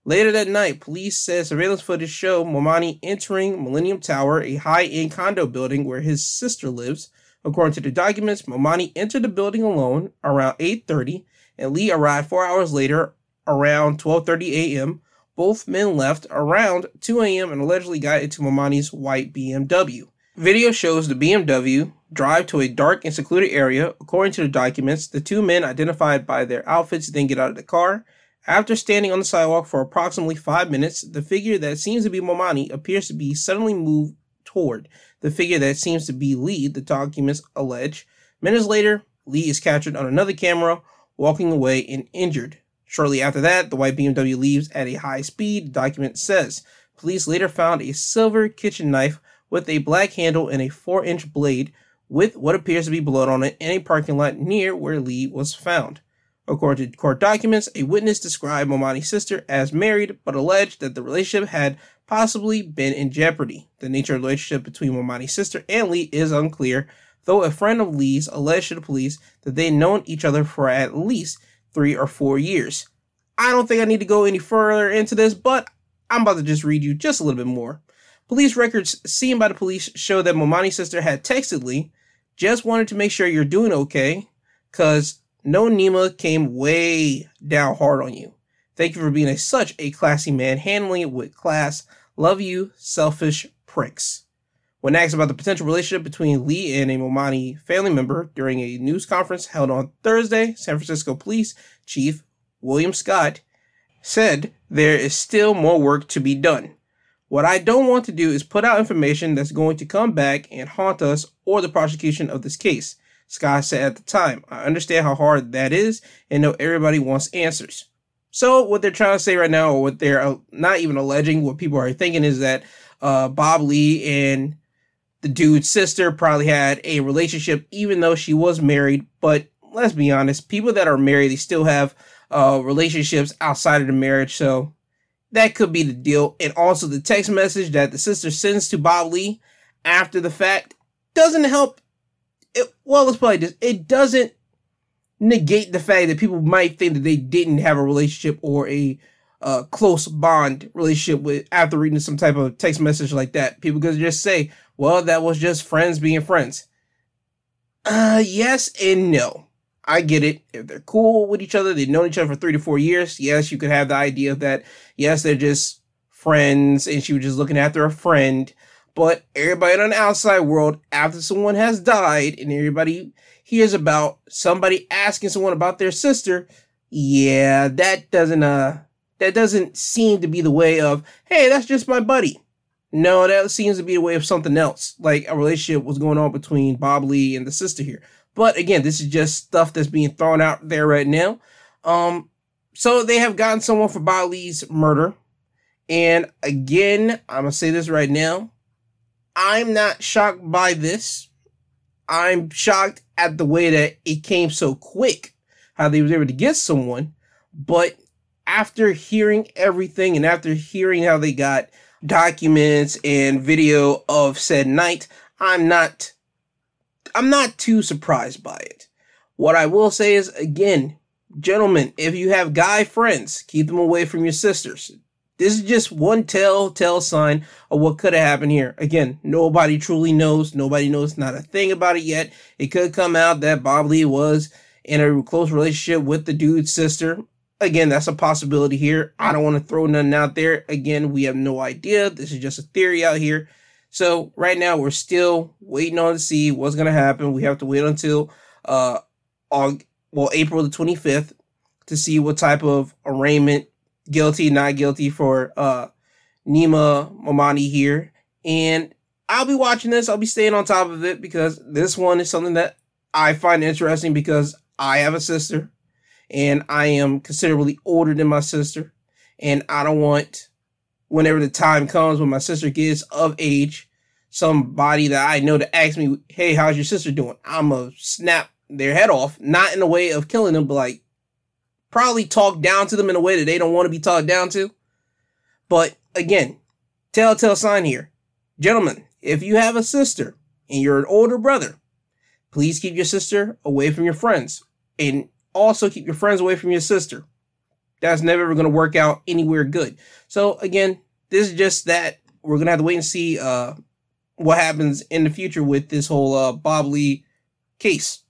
Later that night, police said surveillance footage showed Momeni entering Millennium Tower, a high-end condo building where his sister lives. According to the documents, Momeni entered the building alone around 8:30, and Lee arrived four hours later around 12:30 a.m. Both men left around 2 a.m. and allegedly got into Momeni's white BMW. Video shows the BMW drive to a dark and secluded area. According to the documents, the two men identified by their outfits then get out of the car after standing on the sidewalk for approximately five minutes, the figure that seems to be Momeni appears to be suddenly moved toward the figure that seems to be Lee, the documents allege. Minutes later, Lee is captured on another camera, walking away and injured. Shortly after that, the white BMW leaves at a high speed, the document says. Police later found a silver kitchen knife with a black handle and a 4 inch blade with what appears to be blood on it in a parking lot near where Lee was found. According to court documents, a witness described Momeni's sister as married, but alleged that the relationship had possibly been in jeopardy. The nature of the relationship between Momeni's sister and Lee is unclear, though a friend of Lee's alleged to the police that they'd known each other for at least three or four years. I don't think I need to go any further into this, but I'm about to just read you just a little bit more. Police records seen by the police show that Momeni's sister had texted Lee, just wanted to make sure you're doing okay, cause no Nima came way down hard on you. Thank you for being a, such a classy man, handling it with class. Love you, selfish pricks. When asked about the potential relationship between Lee and a Momeni family member during a news conference held on Thursday, San Francisco Police Chief William Scott said there is still more work to be done. What I don't want to do is put out information that's going to come back and haunt us or the prosecution of this case, Scott said at the time. I understand how hard that is and know everybody wants answers. So what they're trying to say right now, or what they're uh, not even alleging, what people are thinking is that uh, Bob Lee and the dude's sister probably had a relationship, even though she was married. But let's be honest, people that are married, they still have uh, relationships outside of the marriage. So that could be the deal. And also the text message that the sister sends to Bob Lee after the fact doesn't help. It, well, let's play this. It doesn't negate the fact that people might think that they didn't have a relationship or a uh, close bond relationship with after reading some type of text message like that. People could just say, well, that was just friends being friends. Uh, yes and no. I get it. If they're cool with each other, they've known each other for three to four years. Yes, you could have the idea that, yes, they're just friends and she was just looking after a friend. But everybody on the outside world, after someone has died and everybody hears about somebody asking someone about their sister, yeah, that doesn't uh that doesn't seem to be the way of, hey, that's just my buddy. No, that seems to be the way of something else, like a relationship was going on between Bob Lee and the sister here. But again, this is just stuff that's being thrown out there right now. Um, so they have gotten someone for Lee's murder. And again, I'm gonna say this right now. I'm not shocked by this. I'm shocked at the way that it came so quick, how they was able to get someone. But after hearing everything and after hearing how they got documents and video of said night, I'm not I'm not too surprised by it. What I will say is again, gentlemen, if you have guy friends, keep them away from your sisters. This is just one telltale sign of what could have happened here. Again, nobody truly knows. Nobody knows not a thing about it yet. It could come out that Bob Lee was in a close relationship with the dude's sister. Again, that's a possibility here. I don't want to throw nothing out there. Again, we have no idea. This is just a theory out here. So right now we're still waiting on to see what's gonna happen. We have to wait until uh on well April the 25th to see what type of arraignment, guilty, not guilty for uh Nima Momeni here. And I'll be watching this. I'll be staying on top of it because this one is something that I find interesting because I have a sister and I am considerably older than my sister. And I don't want whenever the time comes when my sister gets of age, somebody that I know to ask me, hey, how's your sister doing? I'm going to snap their head off, not in a way of killing them, but like probably talk down to them in a way that they don't want to be talked down to. But again, telltale sign here. Gentlemen, if you have a sister and you're an older brother, please keep your sister away from your friends and also keep your friends away from your sister that's never going to work out anywhere good. So again, this is just that we're going to have to wait and see uh, what happens in the future with this whole uh, Bob Lee case.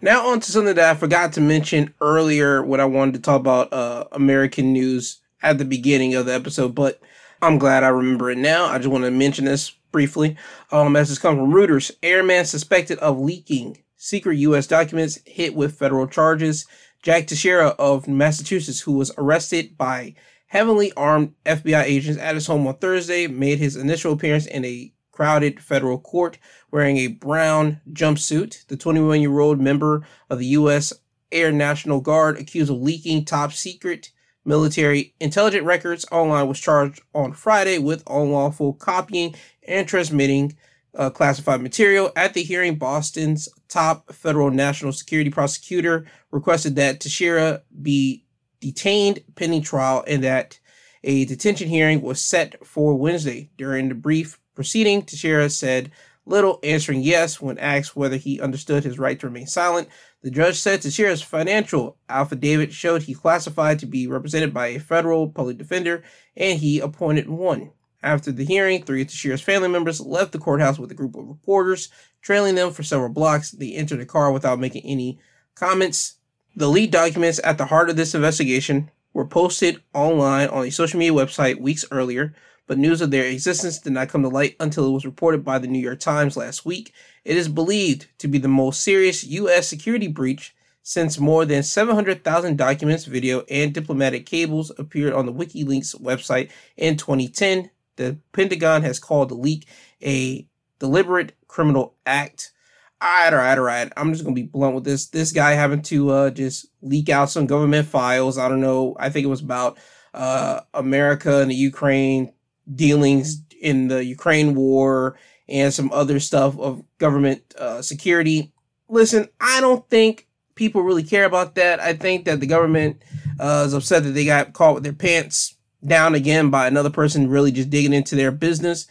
Now on to something that I forgot to mention earlier when I wanted to talk about uh, American news at the beginning of the episode, but I'm glad I remember it now. I just want to mention this briefly. Um, as this comes from Reuters, airman suspected of leaking secret U.S. documents hit with federal charges. Jack Teixeira of Massachusetts, who was arrested by heavily armed FBI agents at his home on Thursday, made his initial appearance in a crowded federal court wearing a brown jumpsuit. The 21 year old member of the U.S. Air National Guard accused of leaking top secret military intelligence records online was charged on Friday with unlawful copying and transmitting uh, classified material. At the hearing, Boston's top federal national security prosecutor requested that Teixeira be detained pending trial and that a detention hearing was set for Wednesday. During the brief proceeding, Teixeira said little, answering yes when asked whether he understood his right to remain silent. The judge said Teixeira's financial affidavit showed he classified to be represented by a federal public defender and he appointed one. After the hearing, three of Teixeira's family members left the courthouse with a group of reporters. Trailing them for several blocks, they entered the car without making any comments. The lead documents at the heart of this investigation were posted online on a social media website weeks earlier, but news of their existence did not come to light until it was reported by the New York Times last week. It is believed to be the most serious U.S. security breach since more than 700,000 documents, video, and diplomatic cables appeared on the WikiLeaks website in 2010. The Pentagon has called the leak a deliberate criminal act. All right, all right, all right. I'm just gonna be blunt with this. This guy having to uh, just leak out some government files. I don't know. I think it was about uh, America and the Ukraine dealings in the Ukraine war and some other stuff of government uh, security. Listen, I don't think people really care about that. I think that the government uh, is upset that they got caught with their pants down again by another person really just digging into their business.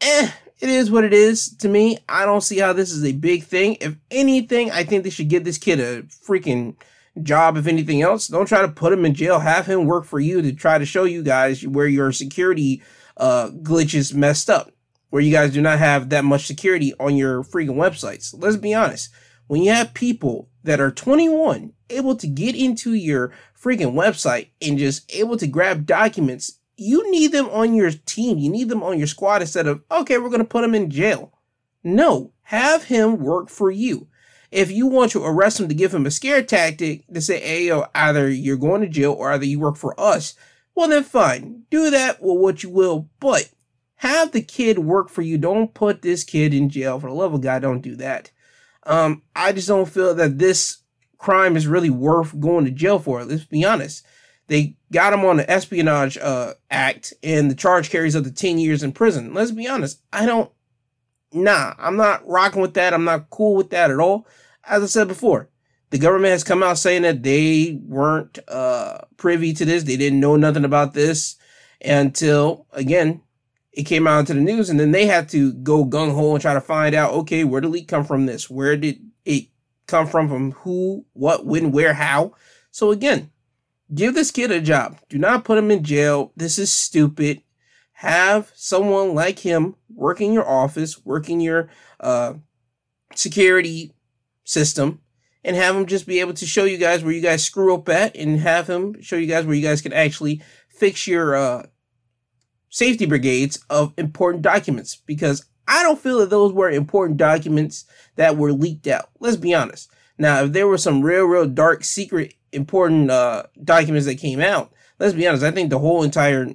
Eh, it is what it is to me. I don't see how this is a big thing. If anything, I think they should give this kid a freaking job. If anything else, don't try to put him in jail. Have him work for you to try to show you guys where your security uh, glitches messed up, where you guys do not have that much security on your freaking websites. Let's be honest. When you have people that are 21 able to get into your freaking website and just able to grab documents you need them on your team. You need them on your squad instead of, okay, we're going to put him in jail. No, have him work for you. If you want to arrest him to give him a scare tactic to say, hey, yo, either you're going to jail or either you work for us, well, then fine. Do that with what you will, but have the kid work for you. Don't put this kid in jail. For the love of God, don't do that. Um, I just don't feel that this crime is really worth going to jail for. Let's be honest. They got him on the espionage uh, act, and the charge carries up to 10 years in prison. Let's be honest, I don't, nah, I'm not rocking with that. I'm not cool with that at all. As I said before, the government has come out saying that they weren't uh, privy to this. They didn't know nothing about this until, again, it came out into the news, and then they had to go gung ho and try to find out, okay, where did the leak come from? This, where did it come from? From who, what, when, where, how? So again, Give this kid a job. Do not put him in jail. This is stupid. Have someone like him work in your office, work in your uh, security system, and have him just be able to show you guys where you guys screw up at, and have him show you guys where you guys can actually fix your uh, safety brigades of important documents. Because I don't feel that those were important documents that were leaked out. Let's be honest. Now, if there were some real, real dark secret important uh, documents that came out, let's be honest, I think the whole entire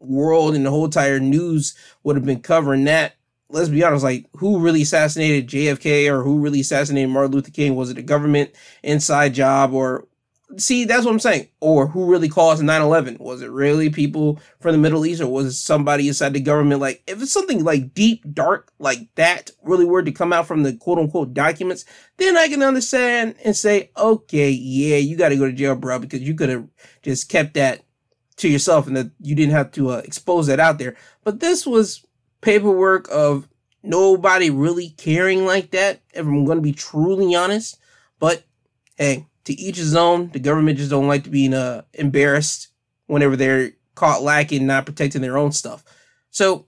world and the whole entire news would have been covering that. Let's be honest, like who really assassinated JFK or who really assassinated Martin Luther King? Was it a government inside job or see, that's what I'm saying. Or who really caused 9-11? Was it really people from the Middle East or was it somebody inside the government? Like, if it's something like deep, dark, like that really were to come out from the quote unquote documents, then I can understand and say, okay, yeah, you got to go to jail, bro, because you could have just kept that to yourself and that you didn't have to uh, expose that out there. But this was paperwork of nobody really caring like that. If I'm going to be truly honest, but hey, to each his own. The government just don't like to be uh, embarrassed whenever they're caught lacking, not protecting their own stuff. So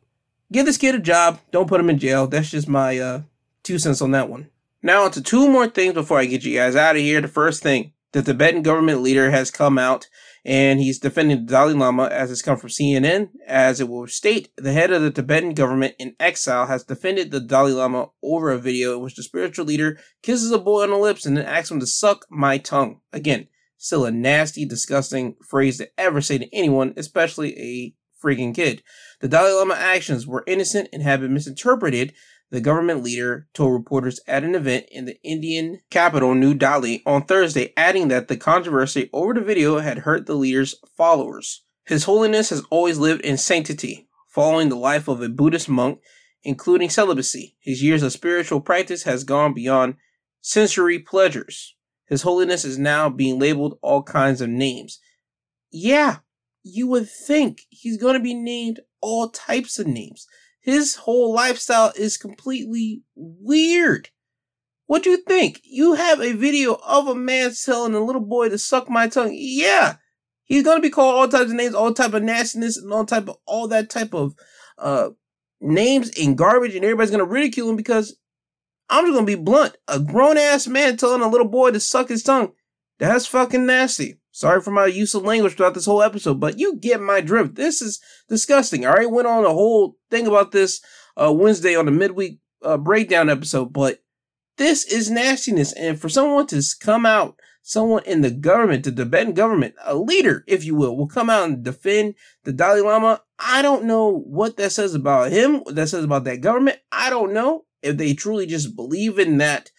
give this kid a job. Don't put him in jail. That's just my uh, two cents on that one. Now, on to two more things before I get you guys out of here. The first thing the Tibetan government leader has come out and he's defending the Dalai Lama as it's come from CNN. As it will state, the head of the Tibetan government in exile has defended the Dalai Lama over a video in which the spiritual leader kisses a boy on the lips and then asks him to suck my tongue. Again, still a nasty, disgusting phrase to ever say to anyone, especially a freaking kid. The Dalai Lama actions were innocent and have been misinterpreted the government leader told reporters at an event in the Indian capital, New Delhi, on Thursday, adding that the controversy over the video had hurt the leader's followers. His Holiness has always lived in sanctity, following the life of a Buddhist monk, including celibacy. His years of spiritual practice has gone beyond sensory pleasures. His Holiness is now being labeled all kinds of names. Yeah, you would think he's going to be named all types of names. His whole lifestyle is completely weird. What do you think? You have a video of a man telling a little boy to suck my tongue. Yeah, he's gonna be called all types of names, all type of nastiness, and all type of all that type of uh names and garbage, and everybody's gonna ridicule him because I'm just gonna be blunt. A grown ass man telling a little boy to suck his tongue. That's fucking nasty. Sorry for my use of language throughout this whole episode, but you get my drift. This is disgusting. I already went on a whole thing about this uh, Wednesday on the midweek uh, breakdown episode, but this is nastiness. And for someone to come out, someone in the government, the Tibetan government, a leader, if you will, will come out and defend the Dalai Lama. I don't know what that says about him, what that says about that government. I don't know if they truly just believe in that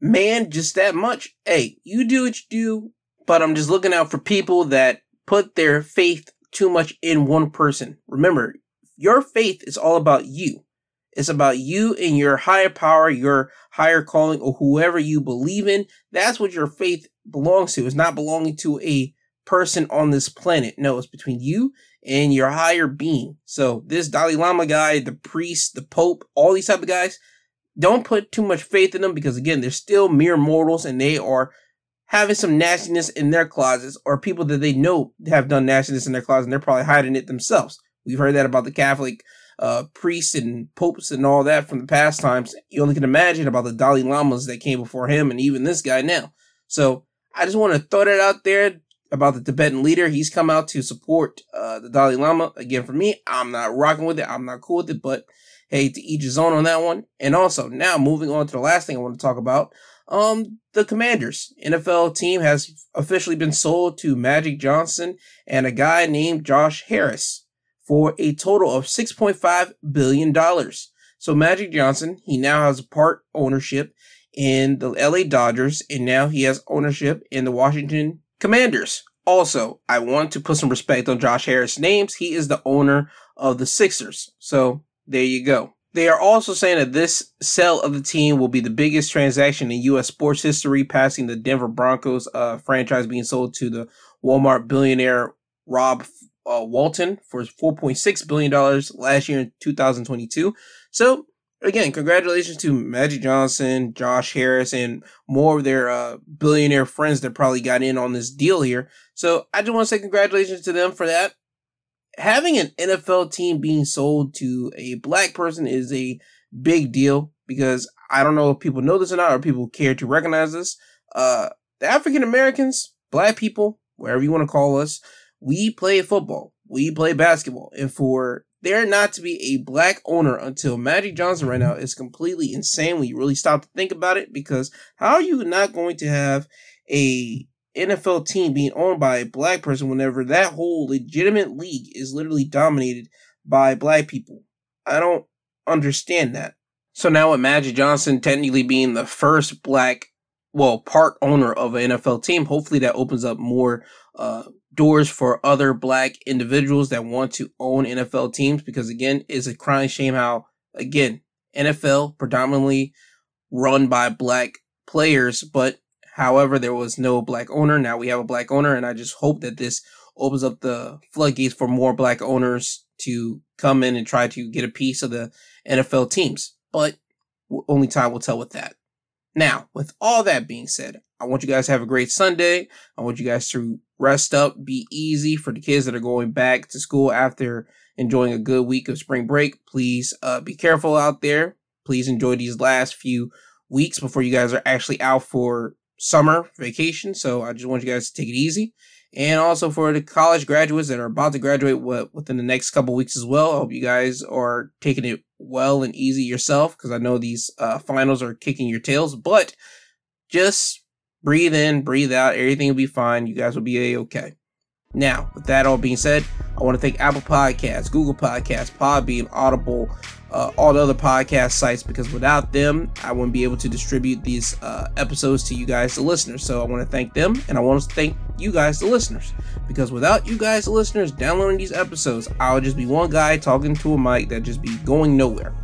man just that much. Hey, you do what you do but I'm just looking out for people that put their faith too much in one person. Remember, your faith is all about you. It's about you and your higher power, your higher calling, or whoever you believe in. That's what your faith belongs to. It's not belonging to a person on this planet. No, it's between you and your higher being. So this Dalai Lama guy, the priest, the Pope, all these type of guys, don't put too much faith in them because again, they're still mere mortals and they are having some nastiness in their closets or people that they know have done nastiness in their closet and they're probably hiding it themselves. We've heard that about the Catholic uh, priests and popes and all that from the past times. You only can imagine about the Dalai Lamas that came before him and even this guy now. So I just want to throw that out there about the Tibetan leader. He's come out to support uh, the Dalai Lama. Again, for me, I'm not rocking with it. I'm not cool with it, but hey, to each his own on that one. And also, now moving on to the last thing I want to talk about um, the Commanders NFL team has officially been sold to Magic Johnson and a guy named Josh Harris for a total of $6.5 billion. So Magic Johnson, he now has part ownership in the LA Dodgers and now he has ownership in the Washington Commanders. Also, I want to put some respect on Josh Harris' names. He is the owner of the Sixers. So there you go. They are also saying that this sale of the team will be the biggest transaction in U.S. sports history, passing the Denver Broncos uh, franchise being sold to the Walmart billionaire Rob uh, Walton for $4.6 billion last year in 2022. So, again, congratulations to Magic Johnson, Josh Harris, and more of their uh, billionaire friends that probably got in on this deal here. So, I just want to say congratulations to them for that having an NFL team being sold to a black person is a big deal because I don't know if people know this or not, or people care to recognize this. Uh, the African Americans, black people, wherever you want to call us, we play football, we play basketball, and for there not to be a black owner until Magic Johnson right now is completely insane when you really stop to think about it. Because how are you not going to have a NFL team being owned by a black person whenever that whole legitimate league is literally dominated by black people. I don't understand that. So now with Magic Johnson technically being the first black, well, part owner of an NFL team, hopefully that opens up more uh, doors for other black individuals that want to own NFL teams because again, it's a crying shame how, again, NFL predominantly run by black players, but However, there was no black owner. Now we have a black owner, and I just hope that this opens up the floodgates for more black owners to come in and try to get a piece of the NFL teams. But only time will tell with that. Now, with all that being said, I want you guys to have a great Sunday. I want you guys to rest up, be easy for the kids that are going back to school after enjoying a good week of spring break. Please uh, be careful out there. Please enjoy these last few weeks before you guys are actually out for summer vacation. So I just want you guys to take it easy. And also for the college graduates that are about to graduate within the next couple weeks as well. I hope you guys are taking it well and easy yourself because I know these uh, finals are kicking your tails. But just breathe in, breathe out. Everything will be fine. You guys will be a okay. Now, with that all being said, I want to thank Apple Podcasts, Google Podcasts, Podbean, Audible, uh, all the other podcast sites because without them, I wouldn't be able to distribute these uh, episodes to you guys, the listeners. So I want to thank them and I want to thank you guys, the listeners, because without you guys, the listeners, downloading these episodes, I would just be one guy talking to a mic that just be going nowhere.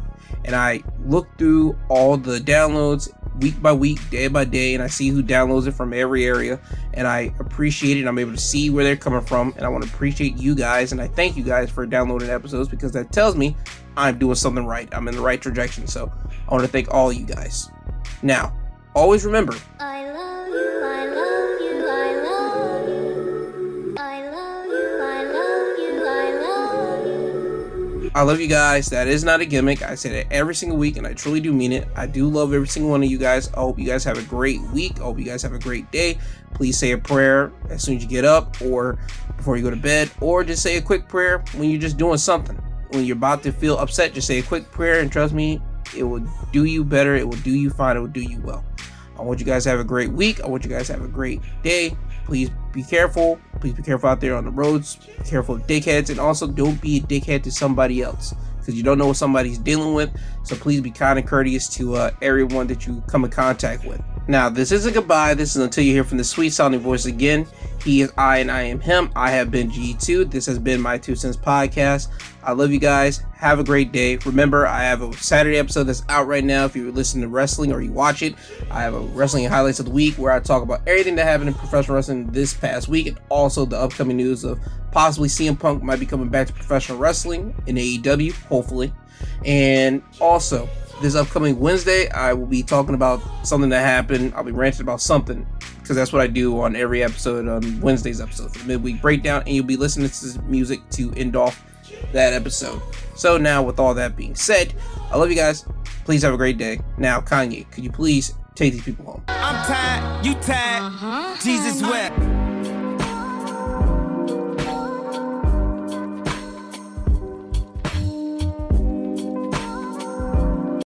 And I look through all the downloads week by week, day by day, and I see who downloads it from every area, and I appreciate it. I'm able to see where they're coming from, and I want to appreciate you guys, and I thank you guys for downloading episodes because that tells me I'm doing something right. I'm in the right trajectory. So I want to thank all you guys. Now, always remember. I love you. Guys. That is not a gimmick. I say that every single week, and I truly do mean it. I do love every single one of you guys. I hope you guys have a great week. I hope you guys have a great day. Please say a prayer as soon as you get up, or before you go to bed, or just say a quick prayer when you're just doing something. When you're about to feel upset, just say a quick prayer, and trust me, it will do you better. It will do you fine. It will do you well. I want you guys to have a great week. I want you guys to have a great day. Please be careful. Please be careful out there on the roads. Be careful of dickheads. And also don't be a dickhead to somebody else because you don't know what somebody's dealing with. So please be kind and courteous to uh, everyone that you come in contact with. Now, this isn't goodbye. This is until you hear from the sweet sounding voice again. He is I and I am him. I have been G2. This has been my Two Cents Podcast. I love you guys. Have a great day. Remember, I have a Saturday episode that's out right now. If you listen to wrestling or you watch it, I have a wrestling highlights of the week where I talk about everything that happened in professional wrestling this past week and also the upcoming news of possibly CM Punk might be coming back to professional wrestling in AEW, hopefully. And also, this upcoming Wednesday, I will be talking about something that happened. I'll be ranting about something because that's what I do on every episode on Wednesday's episode for the midweek breakdown, and you'll be listening to this music to end off that episode. So now, with all that being said, I love you guys. Please have a great day. Now, Kanye, could you please take these people home? I'm tired, you tired. Uh-huh. Jesus wept.